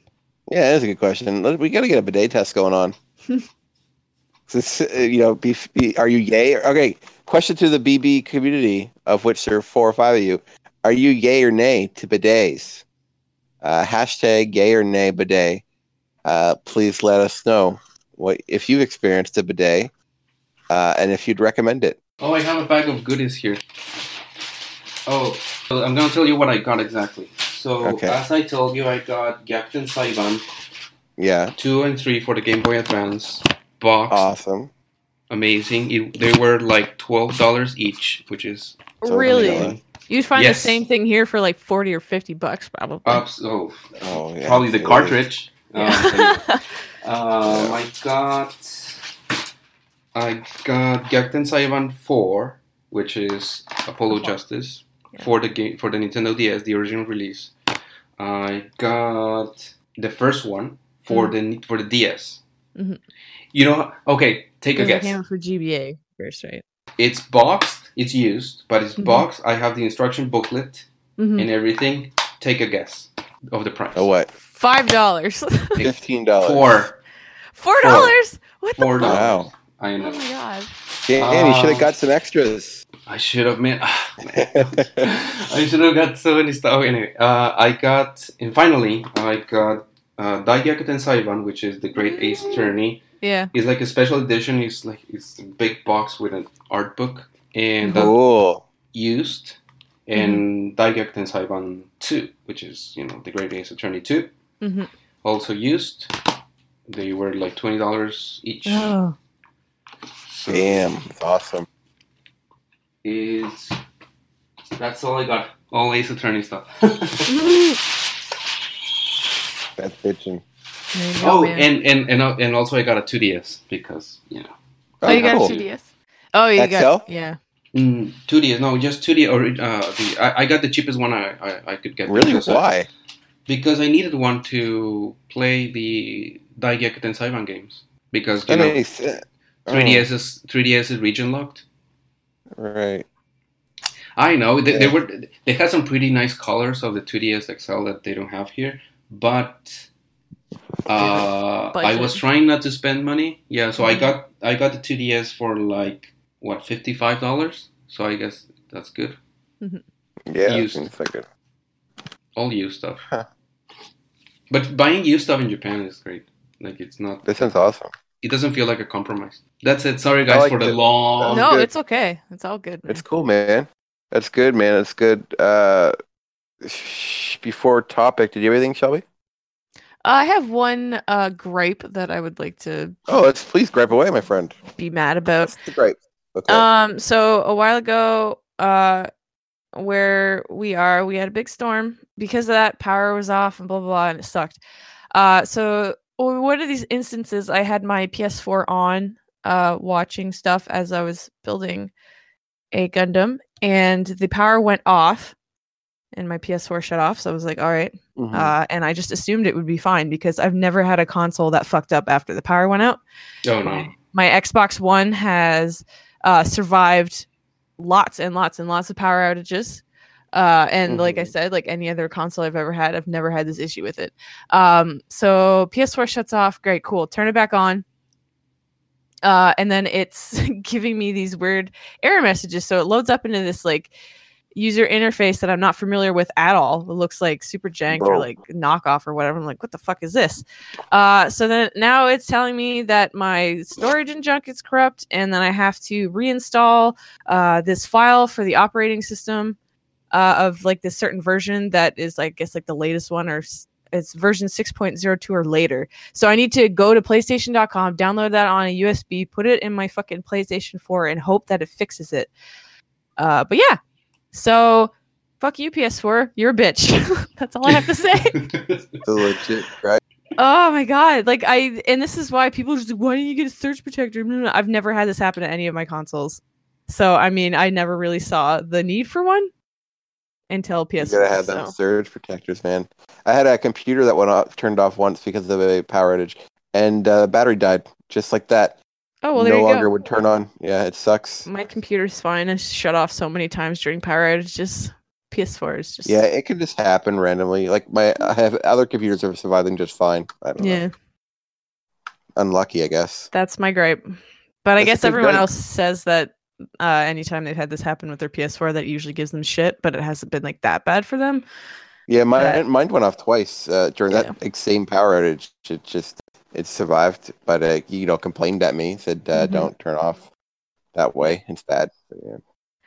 Yeah, that's a good question. We got to get a bidet test going on. [laughs] This, uh, you know, be, be, are you yay? Or, okay, question to the BB community, of which there are four or five of you. Are you yay or nay to bidets? Uh, hashtag yay or nay bidet. Uh, please let us know what if you've experienced a bidet uh, and if you'd recommend it. Oh, I have a bag of goodies here. Oh, so I'm gonna tell you what I got exactly. So, Okay. as I told you, I got Gyakuten Saiban Yeah, 2 and 3 for the Game Boy Advance box. awesome. Amazing. It, they were like $12 each, which is really? You'd find Yes. the same thing here for like forty or fifty bucks, probably. ups. Oh, Oh, yeah. probably the cartridge. Um, Yeah. [laughs] Um, I got I got Gyakuten Saiban 4, which is Apollo Apollo. Justice Yeah. for the game for the Nintendo DS, the original release. I got the first one for the for the DS. Mhm. You know, okay, take a guess. came out for GBA first, right? It's boxed, it's used, but it's Mhm. boxed. I have the instruction booklet hmm and everything. Take a guess of the price. Oh, what? Five dollars. [laughs] Fifteen dollars. Four. Four dollars. What the Four dollars. Wow. I Oh my god. Damn, you should have got some extras. I should have made. [laughs] I should have got so many stuff. Anyway, uh, I got, and finally, I got uh, Dai Gyakuten Saiban, which is the Great Ace Attorney. Yeah. It's like a special edition. It's like it's a big box with an art book and Mm-hmm. uh, cool. used, and Dai Gyakuten Saiban Two, which is you know the Great Ace Attorney Two, hmm also used. They were like twenty dollars each. Oh. So Damn, that's awesome. It's that's all I got. All Ace Attorney stuff. [laughs] That's bitching. There go, Oh, and and and uh, and also I got a 2DS because you know oh, you got cool. a 2DS. Oh, you got yeah. mm, 2DS. No, just 2D. Or uh, the I, I got the cheapest one I I, I could get. Really? because I, Why? because I needed one to play the Dai Gyakuten Saiban games because you That know makes sense. 3DS is 3DS is region locked. Oh, right. I know they, they were they had some pretty nice colors of the 2DS XL that they don't have here, but uh, I was trying not to spend money. Yeah, so I Mhm. got I got the 2DS for like what fifty five dollars. So I guess that's good. Yeah. Used. Seems like it. All used stuff. Huh. But buying used stuff in Japan is great. Like it's not. This sounds awesome. It doesn't feel like a compromise. That's it. Sorry guys like for the it. long. no, good. it's okay. It's all good. Man. It's cool, man. That's good, man. That's good. Uh, sh- before topic, did you have anything, Shelby? I have one uh, gripe that I would like to Oh, let's please gripe away, my friend. be mad about. What's the gripe? Okay. Um, so a while ago, uh, where we are, we had a big storm because of that. Power was off and blah blah blah, and it sucked. Uh, so one of these instances, I had my PS4 on, uh, watching stuff as I was building a Gundam, and the power went off, and my PS4 shut off. So I was like, all right, Mhm. uh, and I just assumed it would be fine because I've never had a console that fucked up after the power went out Oh no. my Xbox One has uh, survived lots and lots and lots of power outages. Uh, and like I Mhm. said, like any other console I've ever had, I've never had this issue with it. Um, so PS4 shuts off. Great, cool. Turn it back on. Uh, and then it's [laughs] giving me these weird error messages. So it loads up into this like user interface that I'm not familiar with at all. It looks like super jank or like knockoff or whatever. I'm like, what the fuck is this? Uh, so then now it's telling me that my storage and junk is corrupt, and then I have to reinstall uh, this file for the operating system uh, of like this certain version that is, I guess, like the latest one or it's version 6.02 or later. So I need to go to PlayStation.com, download that on a USB, put it in my fucking PlayStation 4, and hope that it fixes it. Uh, but yeah, so fuck you, PS4. You're a bitch. [laughs] That's all I have to say. [laughs] the legit gripe. Oh my god! Like I, and this is why people are just like, why don't you get a surge protector? No, no, no. I've never had this happen to any of my consoles, so I mean, I never really saw the need for one until PS4. gotta have them surge protectors, man. I had a computer that went off, turned off once because of a power outage, and uh, battery died just like that. Oh well, there no longer would turn on. Yeah, it sucks. My computer's fine. It's shut off so many times during power outages. PS4 is just Yeah, it can just happen randomly. Like my, I have other computers are surviving just fine. I don't yeah. know. Unlucky, I guess. That's my gripe. But I That's a guess everyone gripe. else says that uh, anytime they've had this happen with their PS4, that usually gives them shit, but it hasn't been like that bad for them. Yeah, mine, That- mine went off twice uh, during Yeah. that like, same power outage. It just it survived, but uh, you know complained at me, said uh, Mhm. don't turn off that way. It's bad. But, yeah.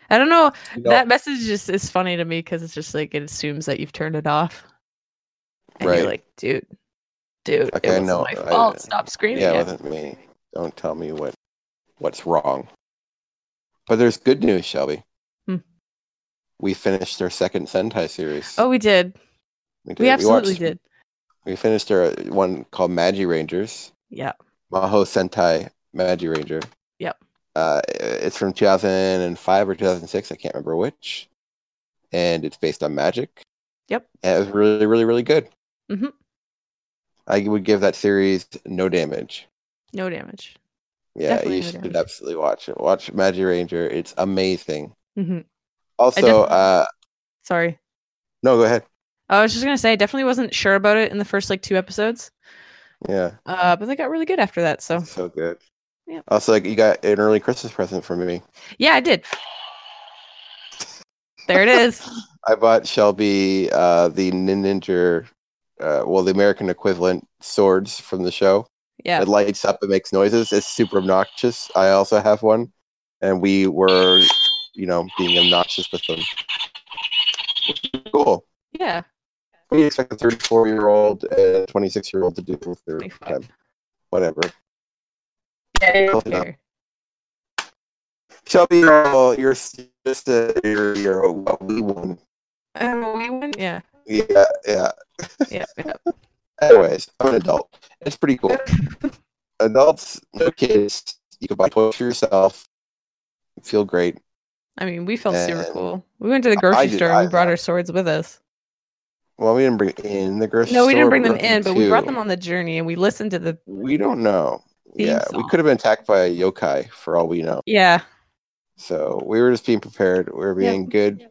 I don't know. You know, That message just is funny to me because it's just like it assumes that you've turned it off. And Right. you're like, dude, dude, Okay, it I wasn't know, my I- fault. Stop screaming. yeah, it wasn't me. Don't tell me what what's wrong. But there's good news, Shelby. Hmm. We finished our second Sentai series. Oh, we did. we, did. We absolutely watched- did. We finished our one called Magi Rangers. Yeah. Maho Sentai Magi Ranger. Yep. Uh, it's from 2005 or 2006. I can't remember which. And it's based on magic. Yep. And it was really, really, really good. Mhm. I would give that series no damage. No damage. Yeah, Definitely you no should damage. absolutely watch it. Watch Magi Ranger. It's amazing. hmm Also, uh, Sorry. no, go ahead. I was just gonna say, I definitely wasn't sure about it in the first like two episodes, Yeah, uh, but they got really good after that. So so good. Yep. Also, like you got an early Christmas present for me. yeah, I did. There it is. [laughs] I bought Shelby uh, the Ninja, uh, well, the American equivalent swords from the show. Yeah. It lights up It makes noises. It's super obnoxious. I also have one, and we were, you know, being obnoxious with them. Cool. Yeah. What do you expect a 34 year old and 26 year old to do with their 25. time? Whatever. Yeah. Shelby, you're, all- you're just a, you're, you're what we won. Um, we went. Yeah. Yeah, yeah. Yeah. [laughs] yeah. Anyways, I'm an adult. It's pretty cool. [laughs] Adults, no kids. You can buy toys for yourself. Feel great. I mean, we felt super cool. We went to the I grocery did- store and we I- brought our swords with us. Well, we didn't bring in the grocery No, we didn't bring them in, but we brought them on the journey and we listened to the. We don't know. Yeah, we could have been attacked by a yokai for all we know. Yeah. So we were just being prepared. We were being good,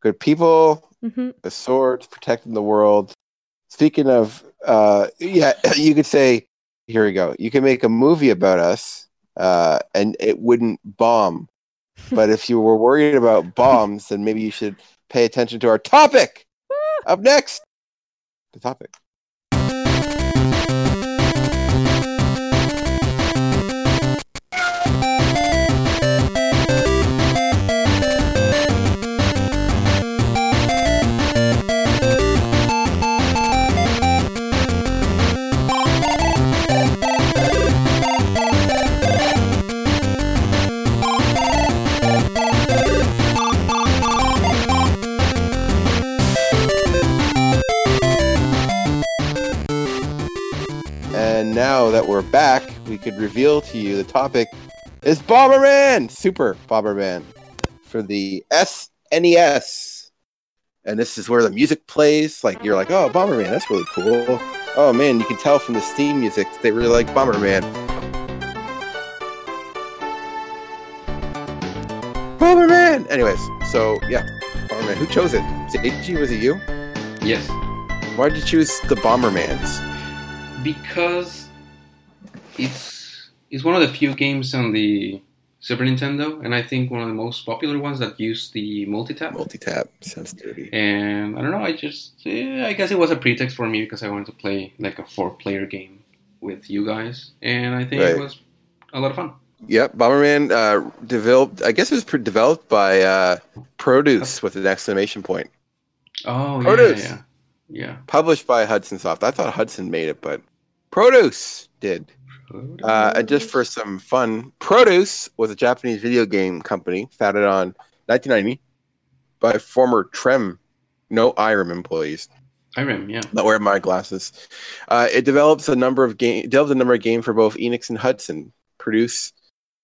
good people. hmm The swords protecting the world. Speaking of, uh, yeah, [laughs] you could say, here we go. You can make a movie about us, uh, and it wouldn't bomb. [laughs] But if you were worried about bombs, then maybe you should pay attention to our topic. Up next, the topic. Now that we're back, we could reveal to you the topic is Bomberman, Super Bomberman, for the SNES. And this is where the music plays. Like you're like, oh, Bomberman, that's really cool. Oh man, you can tell from the Steam music they really like Bomberman. Bomberman. Anyways, so yeah, Bomberman. Who chose it? Seiji, was it you? Yes, Why did you choose the Bombermans? because it's it's one of the few games on the Super Nintendo, and I think one of the most popular ones that use the multi-tap. Multi-tap sounds dirty. And I don't know, I just eh, I guess it was a pretext for me because I wanted to play like a four-player game with you guys, and I think Right. it was a lot of fun. Yep, Bomberman uh, developed. I guess it was pre- developed by uh, Produce with an exclamation point. Oh yeah, Produce. yeah, yeah. Published by Hudson Soft. I thought Hudson made it, but Produce did. Uh, and just for some fun, Produce was a Japanese video game company founded on 1990 by former Trem, no Irem employees. Irem, yeah. Not wearing my glasses. Uh, it develops a number of game developed a number of games for both Enix and Hudson. Produce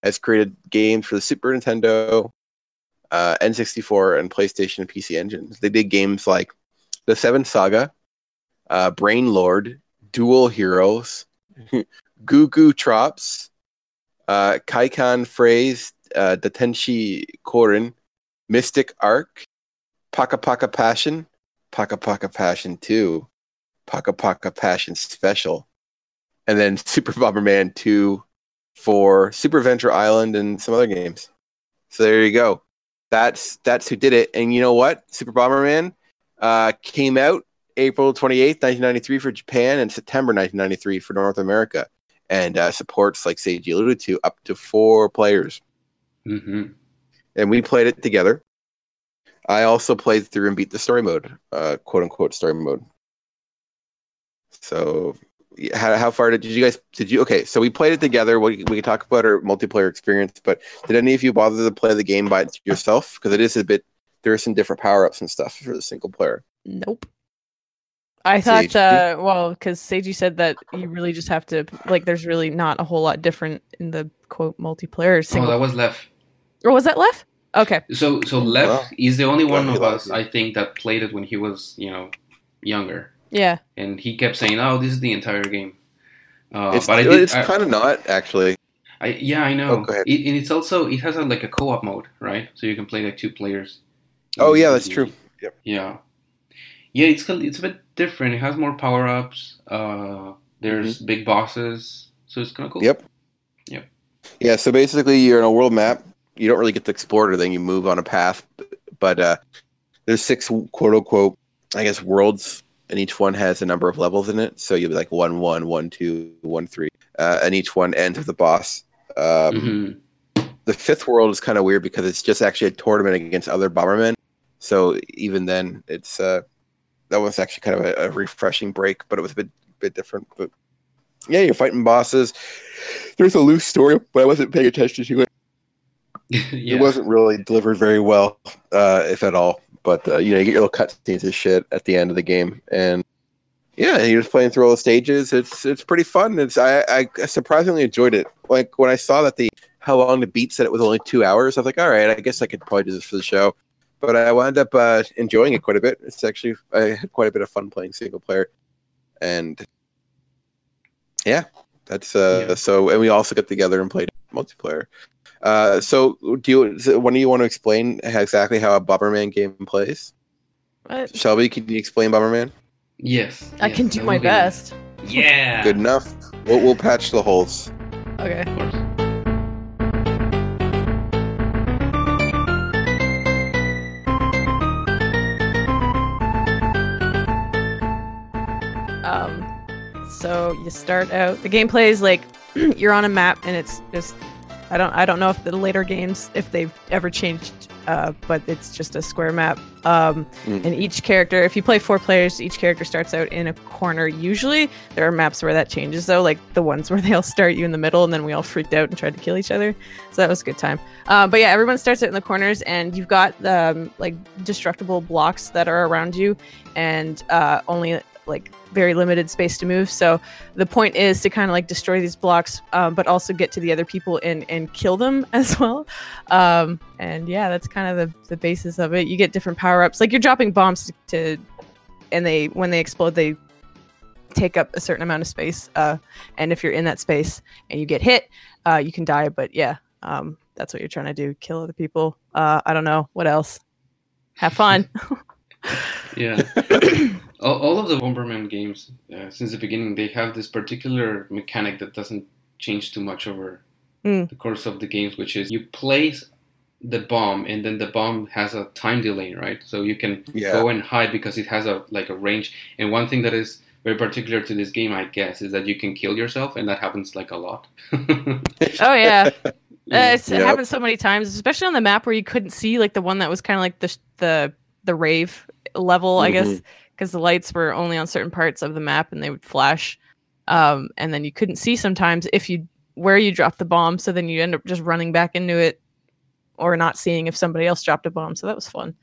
has created games for the Super Nintendo, uh, N64, and PlayStation and PC engines. They did games like The Seven Saga, uh, Brain Lord, Dual Heroes, [laughs] Goo Goo Trops, uh, Kaikan Phrase, uh, Datenshi Korin, Mystic Ark, Paka Paka Passion, Paka Paka Passion 2, Paka Paka Passion Special, and then [laughs] Super Bomberman 2 for Super Adventure Island and some other games. So there you go. That's that's who did it. And you know what? Super Bomberman uh, came out April 28th, 1993 for Japan and September 1993 for North America. And uh, supports, like Seiji alluded to, up to four players. hmm And we played it together. I also played through and beat the story mode, uh, quote unquote story mode. So, how, how far did, did you guys? Did you? Okay, so we played it together. We we can talk about our multiplayer experience, but did any of you bother to play the game by yourself? Because it is a bit. There are some different power ups and stuff for the single player. Nope. I thought, Seiji? uh, well, because Seiji said that you really just have to, like, there's really not a whole lot different in the quote multiplayer Oh, single. that was Left. or was that left? Okay. So so Left Well, is the only one of us. I think, that played it when he was, you know, younger. Yeah. And he kept saying, "Oh, this is the entire game." Uh, it's but I did. it's kind of not actually. I, yeah, I know. Oh, go ahead. It, and it's also it has a, like a co-op mode, right? So you can play like two players. Oh yeah, that's true. Yep. Yeah, yeah. It's it's a bit different. It has more power ups. Uh, there's big bosses, so it's kind of cool. Mm-hmm. Yep. Yep. Yeah, so basically you're in a world map. You don't really get to explore it, then you move on a path. But uh, there's six quote unquote, I guess, worlds, and each one has a number of levels in it. So you'll be like one, one, one, two, one, three, uh, and each one ends with the boss. Um, hmm The fifth world is kind of weird because it's just actually a tournament against other Bombermen. So even then, it's uh, that was actually kind of a, a refreshing break, but it was a bit bit different. But yeah, you're fighting bosses. There's a loose story, but I wasn't paying attention to it. [laughs] yeah. It wasn't really delivered very well, uh, if at all. But uh, you know, you get your little cutscenes and shit at the end of the game, and yeah, you're just playing through all the stages. It's it's pretty fun. It's I, I surprisingly enjoyed it. Like when I saw that the how long the beat said it was only two hours, I was like, all right, I guess I could probably do this for the show. But I wound up uh, enjoying it quite a bit. It's actually I had quite a bit of fun playing single player, and yeah, that's uh. Yeah. So and we also got together and played multiplayer. Uh, so do you? so When do you want to explain exactly how a Bomberman game plays? What? Shelby, can you explain Bomberman? Yes. I yes, can do my would be best. Yeah. Good enough. We'll, we'll patch the holes. Okay. So you start out. The gameplay is like [clears throat] you're on a map, and it's just I don't I don't know if the later games if they've ever changed, uh, but it's just a square map. Um, Mm. and each character, if you play four players, each character starts out in a corner. Usually, there are maps where that changes though, like the ones [laughs] where they all start you in the middle, and then we all freaked out and tried to kill each other. So that was a good time. Uh, but yeah, everyone starts out in the corners, and you've got um, like destructible blocks that are around you, and uh, only like very limited space to move. So the point is to kind of like destroy these blocks, um, but also get to the other people and and kill them [laughs] as well. Um, and yeah, that's kind of the the basis of it. You get different power ups, like you're dropping bombs to, and they when they explode they take up a certain amount of space. Uh, and if you're in that space and you get hit, uh, you can die. But yeah, um, that's what you're trying to do: kill other people. Uh, I don't know what else. Have fun. [laughs] Yeah. [coughs] [coughs] all, all of the Bomberman games, uh, since the beginning, they have this particular mechanic that doesn't change too much over Mm. the course of the games, which is you place the bomb and then the bomb has a time delay, right? So you can Yeah. go and hide because it has a like a range. And one thing that is very particular to this game, I guess, is that you can kill yourself, and that happens like a lot. [laughs] oh yeah. [laughs] Uh, Yeah. it's, It Yep. happened so many times, especially on the map where you couldn't see like the one that was kind of like the the the rave level, I guess. Because the lights were only on certain parts of the map and they would flash, um, and then you couldn't see sometimes if you where you dropped the bomb. So then you end up just running back into it, or not seeing if somebody else dropped a bomb. So that was fun.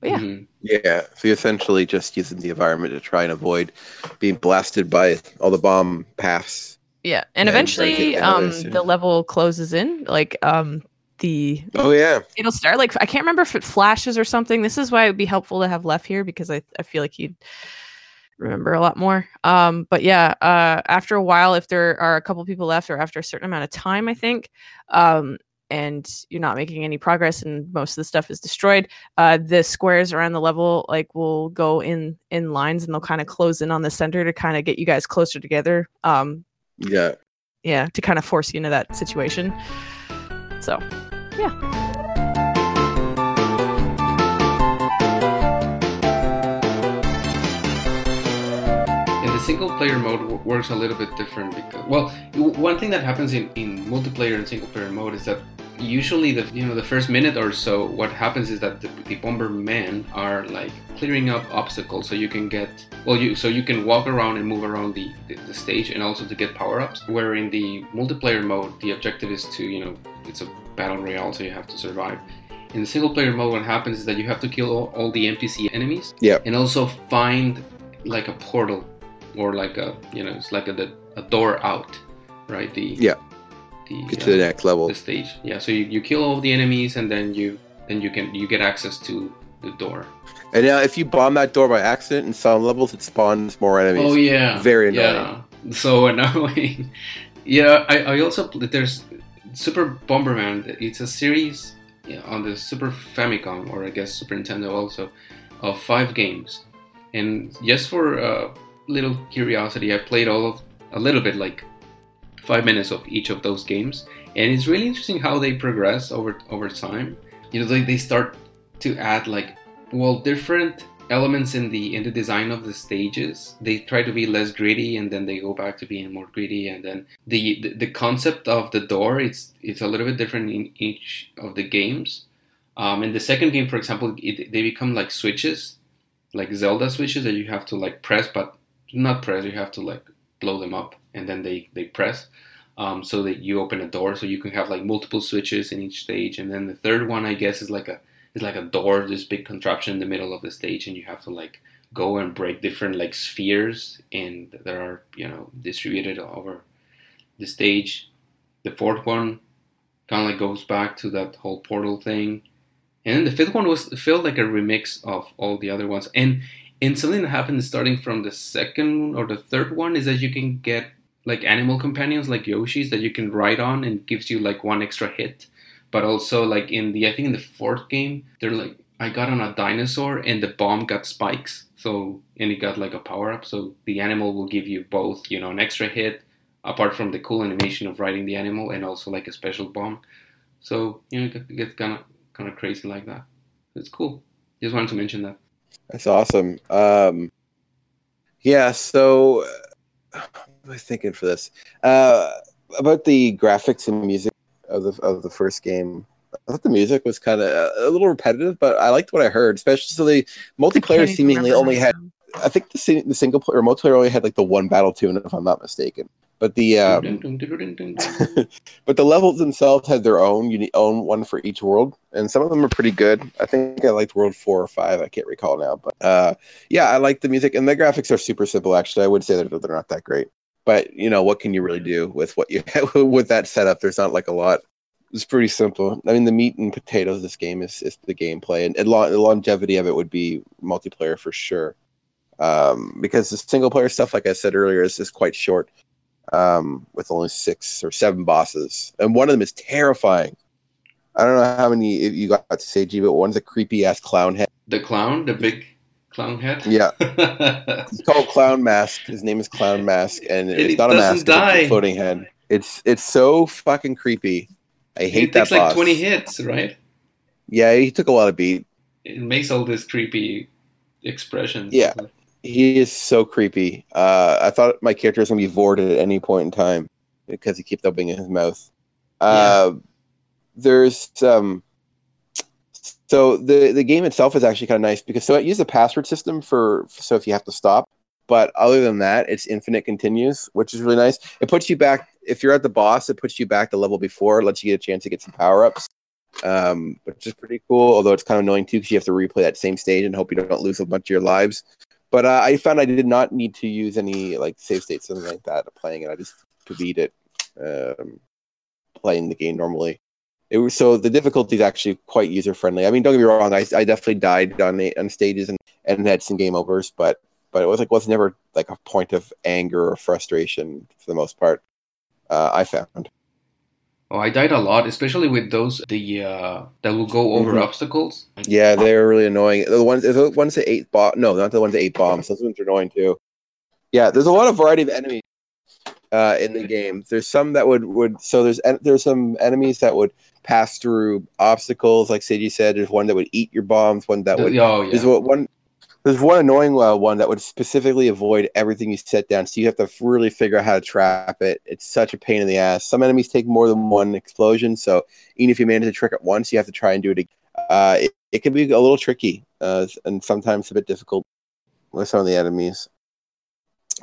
But yeah, Mhm. Yeah, so you're essentially just using the environment to try and avoid being blasted by all the bomb paths. yeah, and Yeah, eventually, um, the level closes in. Like, um, the Oh yeah, it'll start like I can't remember if it flashes or something. This is why it would be helpful to have left here because I I feel like you'd remember a lot more. Um, but yeah, uh, after a while, if there are a couple people left, or after a certain amount of time, I think, um, and you're not making any progress, and most of the stuff is destroyed, uh, the squares around the level like will go in in lines, and they'll kind of close in on the center to kind of get you guys closer together. Um, yeah. yeah, to kind of force you into that situation. So The single player mode works a little bit different because, well, one thing that happens in, in multiplayer and single player mode is that usually the you know the first minute or so, what happens is that the, the bombermen are like clearing up obstacles so you can get well you so you can walk around and move around the, the, the stage and also to get power ups. Where in the multiplayer mode, the objective is to you know it's a battle royale, so you have to survive. In the single player mode, what happens is that you have to kill all, all the NPC enemies Yeah. and also find like a portal or like a you know it's like a, a door out right the Yeah. the, Get uh, to the next level. the stage yeah so you, you kill all the enemies and then you then you can you get access to the door And now, if you bomb that door by accident in some levels, it spawns more enemies. oh yeah Very annoying. yeah [laughs] so annoying [laughs] yeah I, I also there's super bomberman it's a series on the super famicom or i guess super nintendo also of five games. And just for a little curiosity i played all of a little bit like five minutes of each of those games. And it's really interesting how they progress over over time. You know they, they start to add like well different elements in the in the design of the stages. They try to be less gritty and then they go back to being more gritty and then the the, the concept of the door it's it's a little bit different in each of the games. Um, in the second game for example it, they become like switches like zelda switches that you have to like press but not press you have to like blow them up and then they they press. Um, so that you open a door so you can have like multiple switches in each stage and then the third one i guess is like a is like a door this big contraption in the middle of the stage and you have to like go and break different like spheres and there are you know distributed over the stage. The fourth one kind of like goes back to that whole portal thing. And then the fifth one was felt like a remix of all the other ones. And and something that happened starting from the second or the third one is that you can get like animal companions like Yoshis that you can ride on and gives you like one extra hit. But also like in the I think in the fourth game, they're like I got on a dinosaur and the bomb got spikes. So and it got like a power up. So the animal will give you both, you know, an extra hit apart from the cool animation of riding the animal and also like a special bomb. So, you know, it gets kind of kind of crazy like that. It's cool. Just wanted to mention that. That's awesome. Um, yeah, so uh, what was I thinking for this? Uh, about the graphics and music of the of the first game. I thought the music was kind of a little repetitive, but I liked what I heard. Especially so the multiplayer seemingly only had. I think the the single player or multiplayer only had like the one battle tune, if I'm not mistaken. But the um, [laughs] but the levels themselves had their own unique own one for each world, and some of them are pretty good. I think I liked World Four or Five. I can't recall now, but uh, yeah, I like the music and the graphics are super simple. Actually, I would say that they're not that great, but you know what can you really do with what you [laughs] with that setup? There's not like a lot. It's pretty simple. I mean, the meat and potatoes of this game is, is the gameplay, and, and lo- the longevity of it would be multiplayer for sure. Um, because the single player stuff, like I said earlier, is just quite short um, with only six or seven bosses, and one of them is terrifying. I don't know how many you got to say, G, but one's a creepy ass clown head. The clown, the big clown head. Yeah, [laughs] it's called Clown Mask. His name is Clown Mask, and And it's it not a mask; it's die. a floating head. It's it's so fucking creepy. I hate it that takes like 20 hits, right? Yeah, he took a lot of beat. It makes all this creepy expressions. Yeah. He is so creepy. Uh, I thought my character was gonna be voided at any point in time because he kept opening his mouth. Uh, There's um, so the the game itself is actually kind of nice because so it uses a password system for so if you have to stop. But other than that, it's infinite continues, which is really nice. It puts you back if you're at the boss. It puts you back the level before, lets you get a chance to get some power ups. um, which is pretty cool. Although it's kind of annoying too because you have to replay that same stage and hope you don't lose a bunch of your lives. But uh, I found I did not need to use any like save states or something like that playing it. I just beat it um, playing the game normally. It was so the difficulty is actually quite user friendly. I mean, don't get me wrong, I, I definitely died on on stages and, and had some game overs, but but it was like was never like a point of anger or frustration for the most part. Uh, I found. Oh, I died a lot, especially with those the uh, that will go over Mhm. obstacles. Yeah, they're really annoying. The ones the ones that eight bomb no, not the ones that eight bombs. Those ones are annoying too. Yeah, there's a lot of variety of enemies uh, in the game. There's some that would would so there's there's some enemies that would pass through obstacles, like Seiji said. There's one that would eat your bombs. One that would oh There's yeah. what one. There's one annoying uh, one that would specifically avoid everything you set down, so you have to really figure out how to trap it. It's such a pain in the ass. Some enemies take more than one explosion, so even if you manage to trick it once, you have to try and do it. again. Uh, it, it can be a little tricky uh, and sometimes a bit difficult with some of the enemies,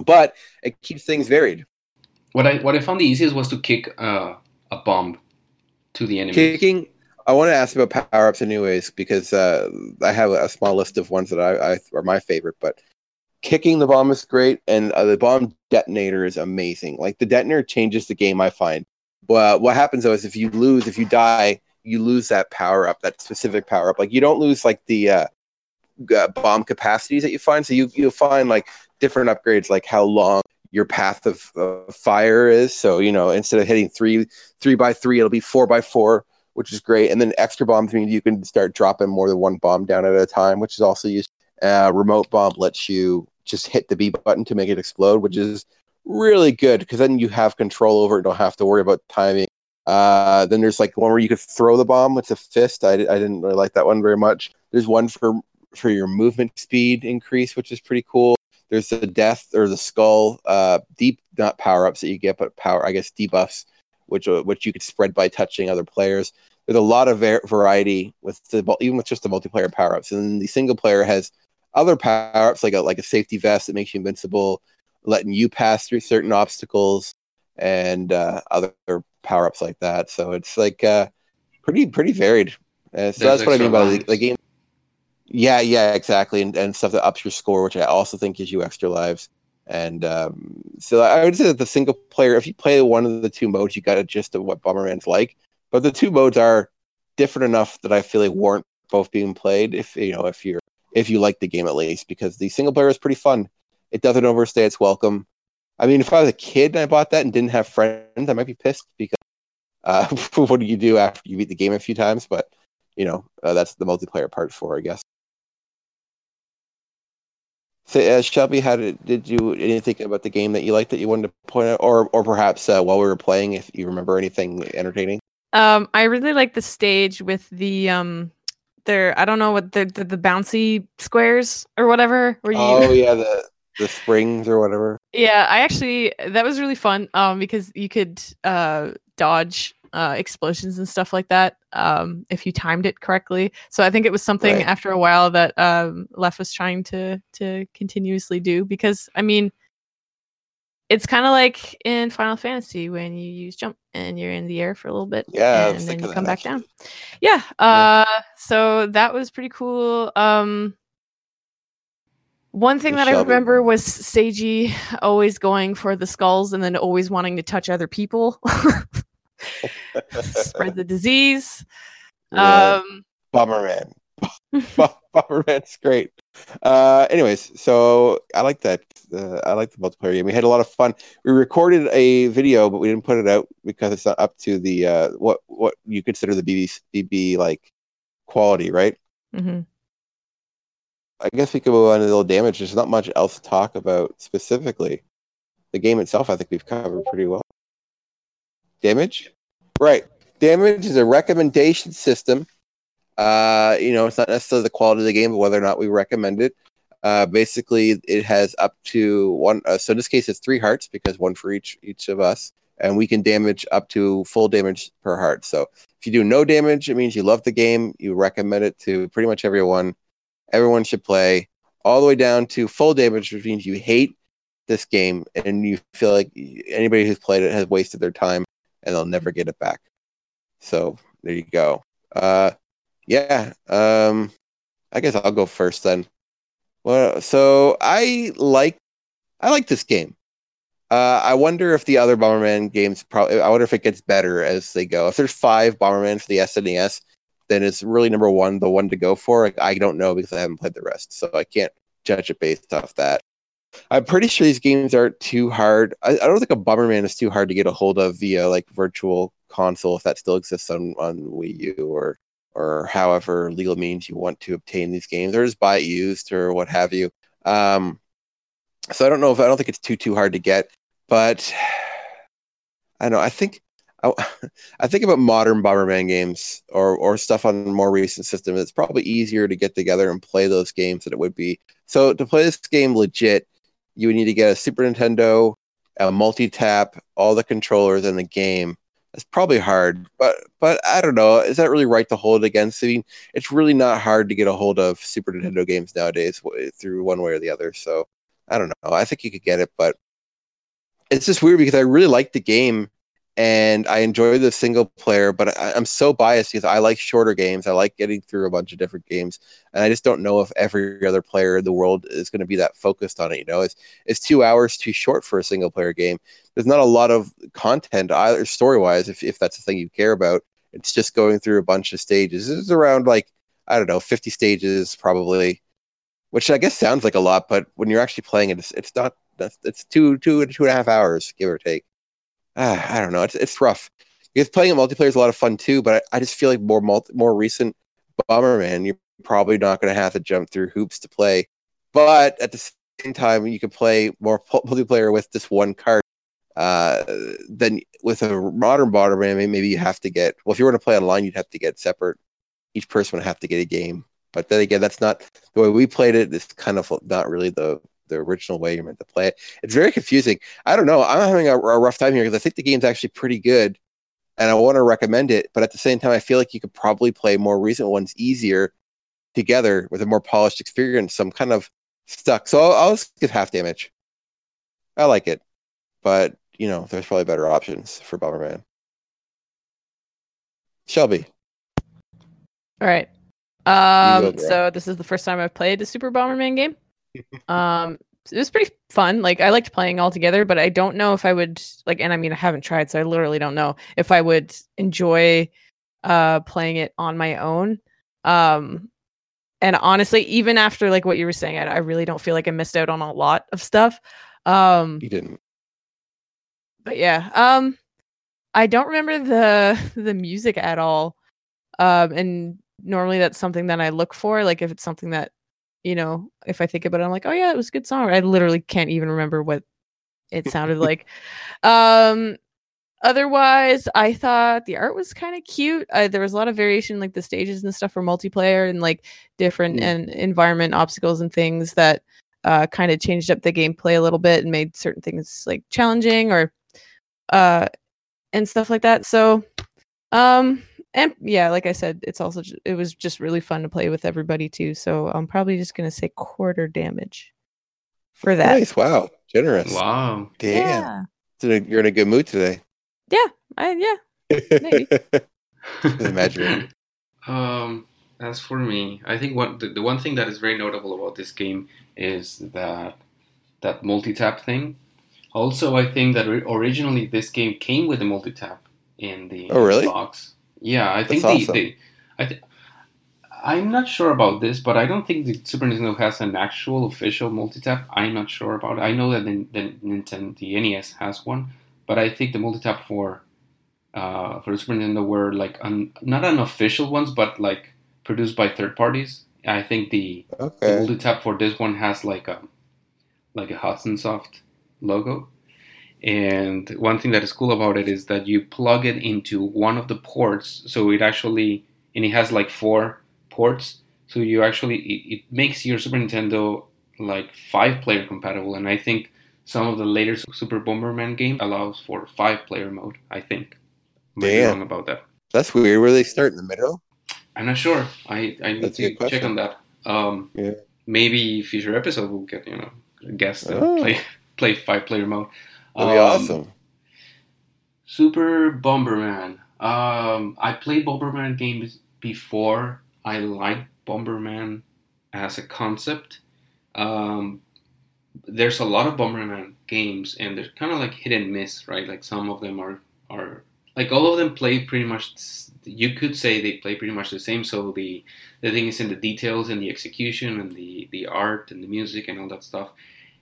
but it keeps things varied. What I what I found the easiest was to kick uh, a bomb to the enemy. Kicking. I want to ask about power ups, anyways, because uh, I have a small list of ones that I, I are my favorite. But kicking the bomb is great, and uh, the bomb detonator is amazing. Like the detonator changes the game. I find. Well, what happens though is if you lose, if you die, you lose that power up, that specific power up. Like you don't lose like the uh, bomb capacities that you find. So you you'll find like different upgrades, like how long your path of uh, fire is. So you know instead of hitting three three by three, it'll be four by four which is great. And then extra bombs means you can start dropping more than one bomb down at a time, which is also used. Uh, remote bomb lets you just hit the B button to make it explode, which is really good because then you have control over it. Don't have to worry about timing. Uh, then there's like one where you could throw the bomb with a fist. I, I didn't really like that one very much. There's one for for your movement speed increase, which is pretty cool. There's the death or the skull uh, deep not power ups that you get, but power I guess debuffs, which uh, which you could spread by touching other players there's a lot of var- variety with the even with just the multiplayer power ups, and then the single player has other power ups like a like a safety vest that makes you invincible, letting you pass through certain obstacles, and uh, other power ups like that. So it's like uh, pretty pretty varied. Uh, so There's that's what I mean by the, the game. Yeah, yeah, exactly, and, and stuff that ups your score, which I also think gives you extra lives. And um, so I would say that the single player, if you play one of the two modes, you got a gist of what Bomberman's like. But the two modes are different enough that I feel like warrant both being played. If you know, if you're if you like the game at least, because the single player is pretty fun. It doesn't overstay its welcome. I mean, if I was a kid and I bought that and didn't have friends, I might be pissed because uh, [laughs] what do you do after you beat the game a few times? But you know, uh, that's the multiplayer part for, I guess. So, uh, Shelby, how did did you anything about the game that you liked that you wanted to point out, or or perhaps uh, while we were playing, if you remember anything entertaining? Um, I really like the stage with the um, there. I don't know what the the, the bouncy squares or whatever. Where you, Oh yeah, the the springs or whatever. yeah, I actually that was really fun. Um, because you could uh dodge uh explosions and stuff like that. Um, if you timed it correctly. So I think it was something Right. after a while that um Left was trying to to continuously do because I mean. It's kind of like in Final Fantasy when you use jump and you're in the air for a little bit, Yeah, and then you come back down. Yeah. Uh so that was pretty cool. Um one thing And that I remember was Seiji always going for the skulls and then always wanting to touch other people. [laughs] [laughs] Spread the disease. Yeah. Um Bomberman. Bo- [laughs] Bomberman's great. Uh, anyways, so I like that. Uh, I like the multiplayer game. We had a lot of fun. We recorded a video, but we didn't put it out because it's not up to the uh, what what you consider the BB BB like quality, right? Mm-hmm. I guess we could move on to the little damage. There's not much else to talk about specifically. The game itself, I think we've covered pretty well. Damage, right? Damage is a recommendation system. Uh, you know, it's not necessarily the quality of the game, but whether or not we recommend it. Uh, basically, it has up to one. Uh, so in this case, it's three hearts because one for each each of us, and we can damage up to full damage per heart. So if you do no damage, it means you love the game. You recommend it to pretty much everyone. Everyone should play all the way down to full damage, which means you hate this game and you feel like anybody who's played it has wasted their time and they'll never get it back. So there you go. Uh, yeah. Um, I guess I'll go first then. Well, so I like I like this game. Uh, I wonder if the other Bomberman games probably. I wonder if it gets better as they go. If there's five Bomberman for the SNES, then it's really number one, the one to go for. I don't know because I haven't played the rest, so I can't judge it based off that. I'm pretty sure these games aren't too hard. I, I don't think a Bomberman is too hard to get a hold of via like virtual console if that still exists on on Wii U or or however legal means you want to obtain these games, or just buy it used or what have you. Um, so I don't know if I don't think it's too too hard to get, but [sighs] I know. I think I, [laughs] I think about modern Bomberman games or or stuff on more recent systems. It's probably easier to get together and play those games than it would be. So to play this game legit, you would need to get a Super Nintendo, a multi tap, all the controllers in the game. It's probably hard, but but I don't know. Is that really right to hold against? I mean, it's really not hard to get a hold of Super Nintendo games nowadays through one way or the other. So I don't know. I think you could get it, but it's just weird because I really like the game and I enjoy the single player, but I, am so biased because I like shorter games. I like getting through a bunch of different games, and I just don't know if every other player in the world is going to be that focused on it. You know, it's it's two hours too short for a single player game. There's not a lot of content either story wise, if if that's the thing you care about. It's just going through a bunch of stages. It's around like I don't know, 50 stages probably, which I guess sounds like a lot, but when you're actually playing it, it's, not, it's not. It's two two two and a half hours, give or take uh, I don't know. It's it's rough. Because playing a multiplayer is a lot of fun too, but I, I just feel like more multi, more recent Bomberman, you're probably not going to have to jump through hoops to play. But at the same time, you can play more [laughs] multiplayer with just one card. Uh, then with a modern Bomberman, maybe you have to get. Well, if you were to play online, you'd have to get separate. Each person would have to get a game. But then again, that's not the way we played it. It's kind of not really the the original way you're meant to play it. It's very confusing. I don't know. I'm having a, a rough time here because I think the game's actually pretty good, and I want to recommend it. But at the same time, I feel like you could probably play more recent ones easier together with a more polished experience. So I'm kind of stuck. So I'll, I'll just give half damage. I like it, but you know, there's probably better options for Bomberman. Shelby. All right. Um, so this is the first time I've played a Super Bomberman game um, it was pretty fun. Like I liked playing all together, but I don't know if I would like. And I mean, I haven't tried, so I literally don't know if I would enjoy uh playing it on my own. Um, and honestly, even after like what you were saying, I, I really don't feel like I missed out on a lot of stuff. Um, you didn't. But yeah, um, I don't remember the [laughs] the music at all. Um, and normally that's something that I look for. Like if it's something that you know, if I think about it, I'm like, oh yeah, it was a good song. I literally can't even remember what it sounded [laughs] like. Um, otherwise, I thought the art was kind of cute. Uh, there was a lot of variation, like the stages and stuff for multiplayer and like different mm. and environment obstacles and things that uh, kind of changed up the gameplay a little bit and made certain things like challenging or uh, and stuff like that. So, um, and yeah, like I said, it's also it was just really fun to play with everybody too. So I'm probably just gonna say quarter damage for that. Nice, wow, generous. Wow, damn. Yeah. You're in a good mood today. Yeah, I yeah. Maybe. [laughs] Imagine. [laughs] Um, as for me, I think what the, the one thing that is very notable about this game is that that multi tap thing. Also, I think that originally this game came with a multi tap in the oh, really? box. Yeah, I think the, awesome. I th- I'm not sure about this, but I don't think the Super Nintendo has an actual official multi-tap. I'm not sure about it. I know that the, the Nintendo, the NES has one, but I think the multi-tap for uh, for the Super Nintendo were like un, not unofficial ones, but like produced by third parties. I think the, okay. the multi-tap for this one has like a like a Hudson Soft logo. And one thing that is cool about it is that you plug it into one of the ports, so it actually and it has like four ports, so you actually it, it makes your Super Nintendo like five player compatible. And I think some of the later Super Bomberman games allows for five player mode. I think. I'm wrong about that. That's weird. Where they start in the middle? I'm not sure. I I need That's to check on that. Um, yeah. Maybe future episode we'll get you know guests oh. play [laughs] play five player mode. That'd be um, awesome. Super Bomberman. Um, I played Bomberman games before I liked Bomberman as a concept. Um, there's a lot of Bomberman games, and they're kind of like hit and miss, right? Like some of them are are like all of them play pretty much. You could say they play pretty much the same. So the the thing is in the details and the execution and the the art and the music and all that stuff.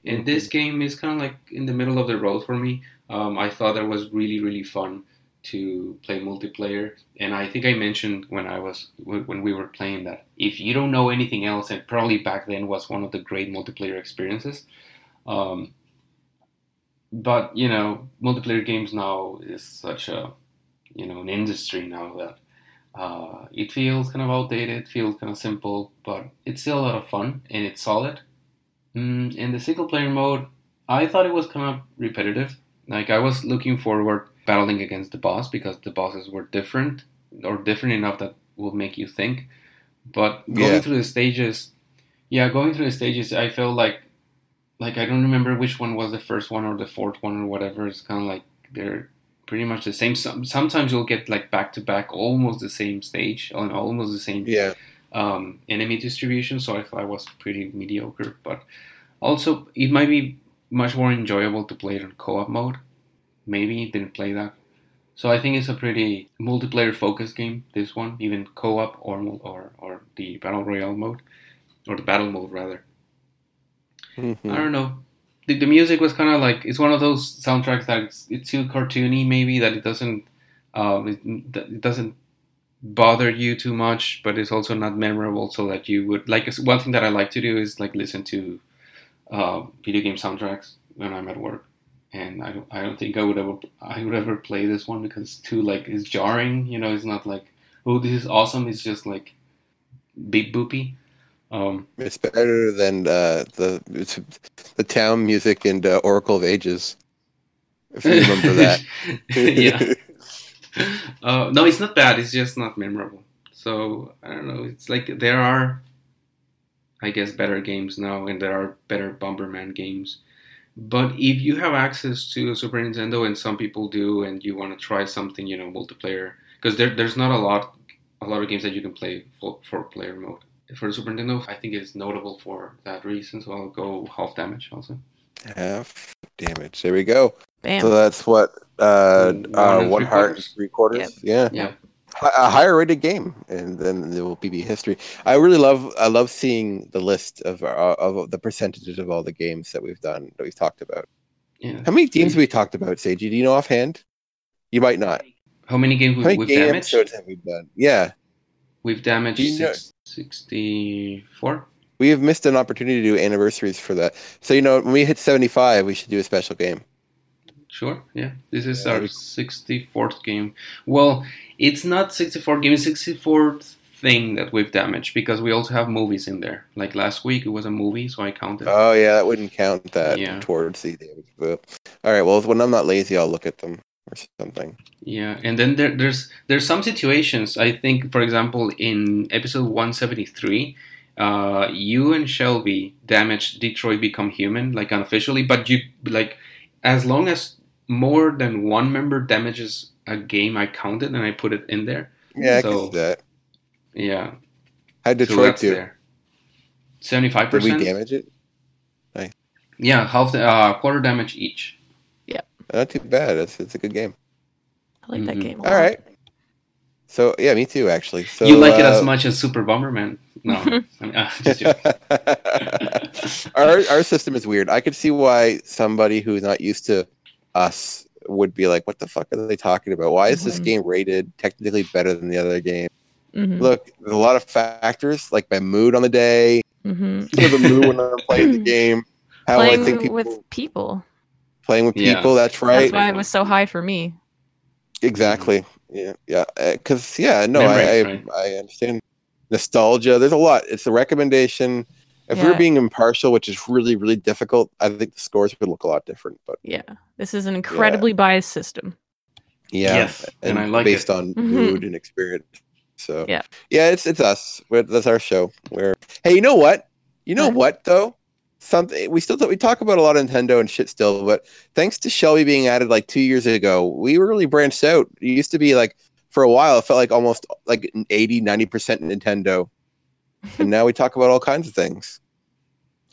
And this game is kind of like in the middle of the road for me. Um, I thought that was really really fun to play multiplayer, and I think I mentioned when I was when we were playing that if you don't know anything else, and probably back then was one of the great multiplayer experiences. Um, but you know, multiplayer games now is such a you know an industry now that uh, it feels kind of outdated, feels kind of simple, but it's still a lot of fun and it's solid. Mm, in the single player mode, I thought it was kind of repetitive. Like I was looking forward battling against the boss because the bosses were different or different enough that will make you think. But going Yeah. through the stages, yeah, going through the stages, I felt like like I don't remember which one was the first one or the fourth one or whatever. It's kind of like they're pretty much the same. Some, sometimes you'll get like back to back, almost the same stage and almost the same Yeah. Um, enemy distribution. So I thought it was pretty mediocre. But also, it might be much more enjoyable to play it in co-op mode. Maybe didn't play that. So I think it's a pretty multiplayer focused game. This one, even co-op or or or the battle royale mode, or the battle mode rather. Mhm. I don't know. The, the music was kind of like it's one of those soundtracks that it's, it's too cartoony, maybe that it doesn't um, it, it doesn't bother you too much, but it's also not memorable. So that you would like one thing that I like to do is like listen to uh, video game soundtracks when I'm at work, and I don't I don't think I would ever I would ever play this one because it's too like it's jarring. You know, it's not like oh this is awesome. It's just like beep boopy. Um, It's better than uh, the it's the town music and uh, Oracle of Ages. If you remember that. [laughs] yeah. Uh, no, it's not bad. It's just not memorable. So I don't know. It's like there are, I guess, better games now, and there are better Bomberman games. But if you have access to a Super Nintendo, and some people do, and you want to try something, you know, multiplayer, because there, there's not a lot, a lot of games that you can play for, for player mode. For the Super Nintendo, I think it's notable for that reason. So I'll go half damage also. Half damage. There we go. Bam. So that's what uh, One uh, one heart quarters. three quarters. Yeah. Yeah. Hi- a higher rated game, and then there will be history. I really love I love seeing the list of uh, of the percentages of all the games that we've done that we've talked about. Yeah. How many games have we talked about, Seiji? Do you know offhand? You might not. How many games How we, many we've game damaged? episodes have we done? Yeah, We've damaged you know- 64. we have missed an opportunity to do anniversaries for that. So you know, when we hit seventy five, we should do a special game. Sure, yeah. This is Yeah, our 64th game. Well, it's not 64 game, it's 64th thing that we've damaged because we also have movies in there. Like last week, it was a movie, so I counted. Oh yeah, that wouldn't count that Yeah. towards the damage. But, all right, well when I'm not lazy, I'll look at them or something. Yeah, and then there, there's there's some situations. I think, for example, in episode 173, uh, you and Shelby damaged Detroit Become Human, like unofficially, but you like as long as more than one member damages a game, I counted and I put it in there. Yeah, I So- can see that. Yeah, How so Detroit that's do? there. Seventy-five Did we damage it? Yeah, half the uh, quarter damage each. Yeah. Not too bad. It's it's a good game. I like that Mhm. game. a All lot. right. So yeah, me too actually. So you like it uh, as much as Super Bomberman? No, [laughs] I mean, [laughs] uh, just joking. [laughs] our our system is weird. I could see why somebody who's not used to us would be like, "What the fuck are they talking about? Why is this Mhm. game rated technically better than the other game?" Mhm, Look, there's a lot of factors like my mood on the day, mhm. the mood when I'm [laughs] playing the game, how I think people with people. playing with Yeah. people. That's right. That's why it was so high for me. Exactly. Yeah, yeah. Because yeah, no, Memories, I, I? I understand nostalgia. There's a lot. It's a recommendation. If we Yeah. we're being impartial, which is really really difficult, I think the scores would look a lot different. But Yeah. This is an incredibly biased system. yeah, Yes, and I like based it. on Mhm. mood and experience. So Yeah. yeah, it's it's us. We're, that's our show. Where hey, you know what? You know What? what though? Something we still we talk about a lot of Nintendo and shit still, but thanks to Shelby being added like two years ago, we really branched out. It used to be like for a while it felt like almost like 80 90% nintendo [laughs] and now we talk about all kinds of things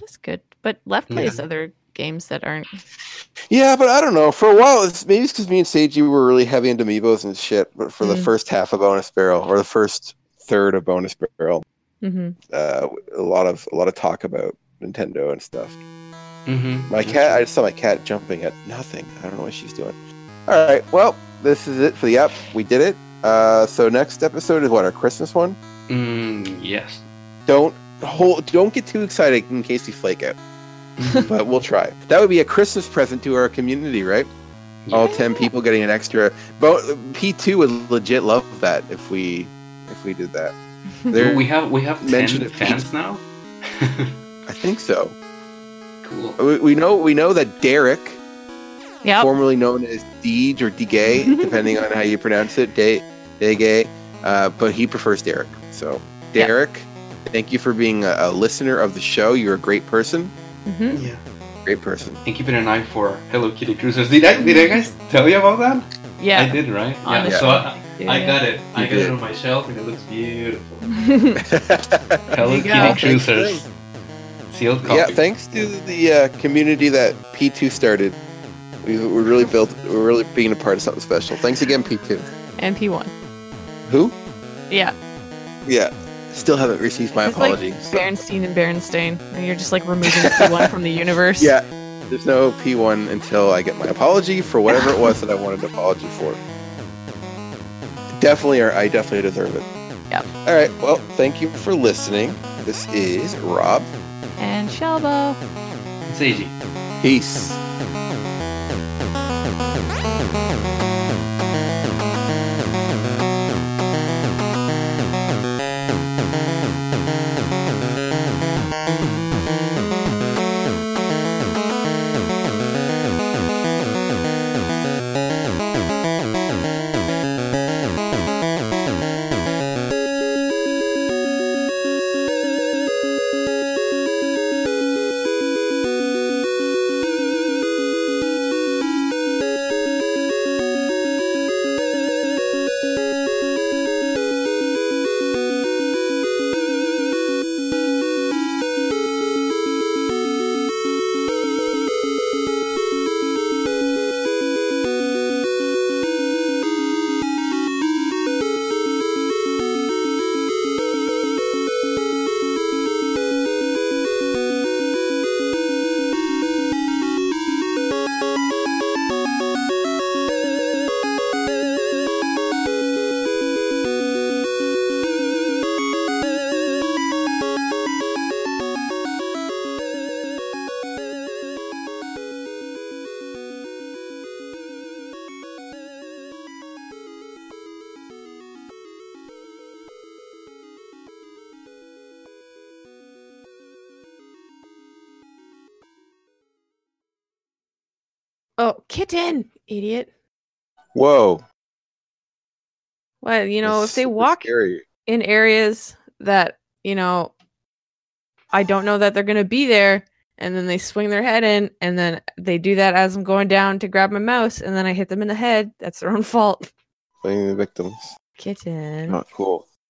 That's good. But Left Yeah. plays other games that aren't. yeah but i don't know for a while it's maybe it's because me and seiji were really heavy into amiibos and shit but for the Mm. first half of bonus barrel or the first third of bonus barrel hmm uh, a lot of a lot of talk about nintendo and stuff Mm-hmm. My cat, I just saw my cat jumping at nothing. I don't know what she's doing. All right, well, this is it for the app. We did it. Uh, so next episode is what our Christmas one. Mm, yes. Don't hold, don't get too excited in case we flake out, [laughs] but we'll try. That would be a Christmas present to our community, right? All ten people getting an extra. But P two would legit love that if we if we did that. [laughs] There, we have we have mentioned ten it. fans now. [laughs] I think so. cool. We, we know we know that Derek, Yep. formerly known as Deej or Degay, depending on how you pronounce it, De Degay, uh, but he prefers Derek. So, Yeah. Derek, thank you for being a, a listener of the show. You're a great person. hmm Yeah. Great person. And keeping an eye for Hello Kitty cruisers. Did I did I guys tell you about that? Yeah. I did, right? On yeah. So I, Yeah. I got it. I got did. it on my shelf and it looks beautiful. [laughs] Hello Kitty go. Cruisers. thanks. Sealed copy. Yeah, thanks to the uh, community that P2 started. We, we're really built. We're really being a part of something special. Thanks again, P2. and P1. Who? Yeah. Yeah. Still haven't received my It's like so- Bernstein and Berenstain. And you're just like removing P1 from the universe. [laughs] Yeah, there's no P1 until I get my apology for whatever it was that I wanted an apology for. Definitely, or I definitely deserve it. Yep. All right. Well, thank you for listening. This is Rob. And Shelbo. It's easy. Peace. Kitten, idiot. Whoa. What, you know, That's if they walk Scary. in areas that, you know, I don't know that they're going to be there, and then they swing their head in, and then they do that as I'm going down to grab my mouse, and then I hit them in the head, that's their own fault. Blaming the victims. Kitten. Not cool.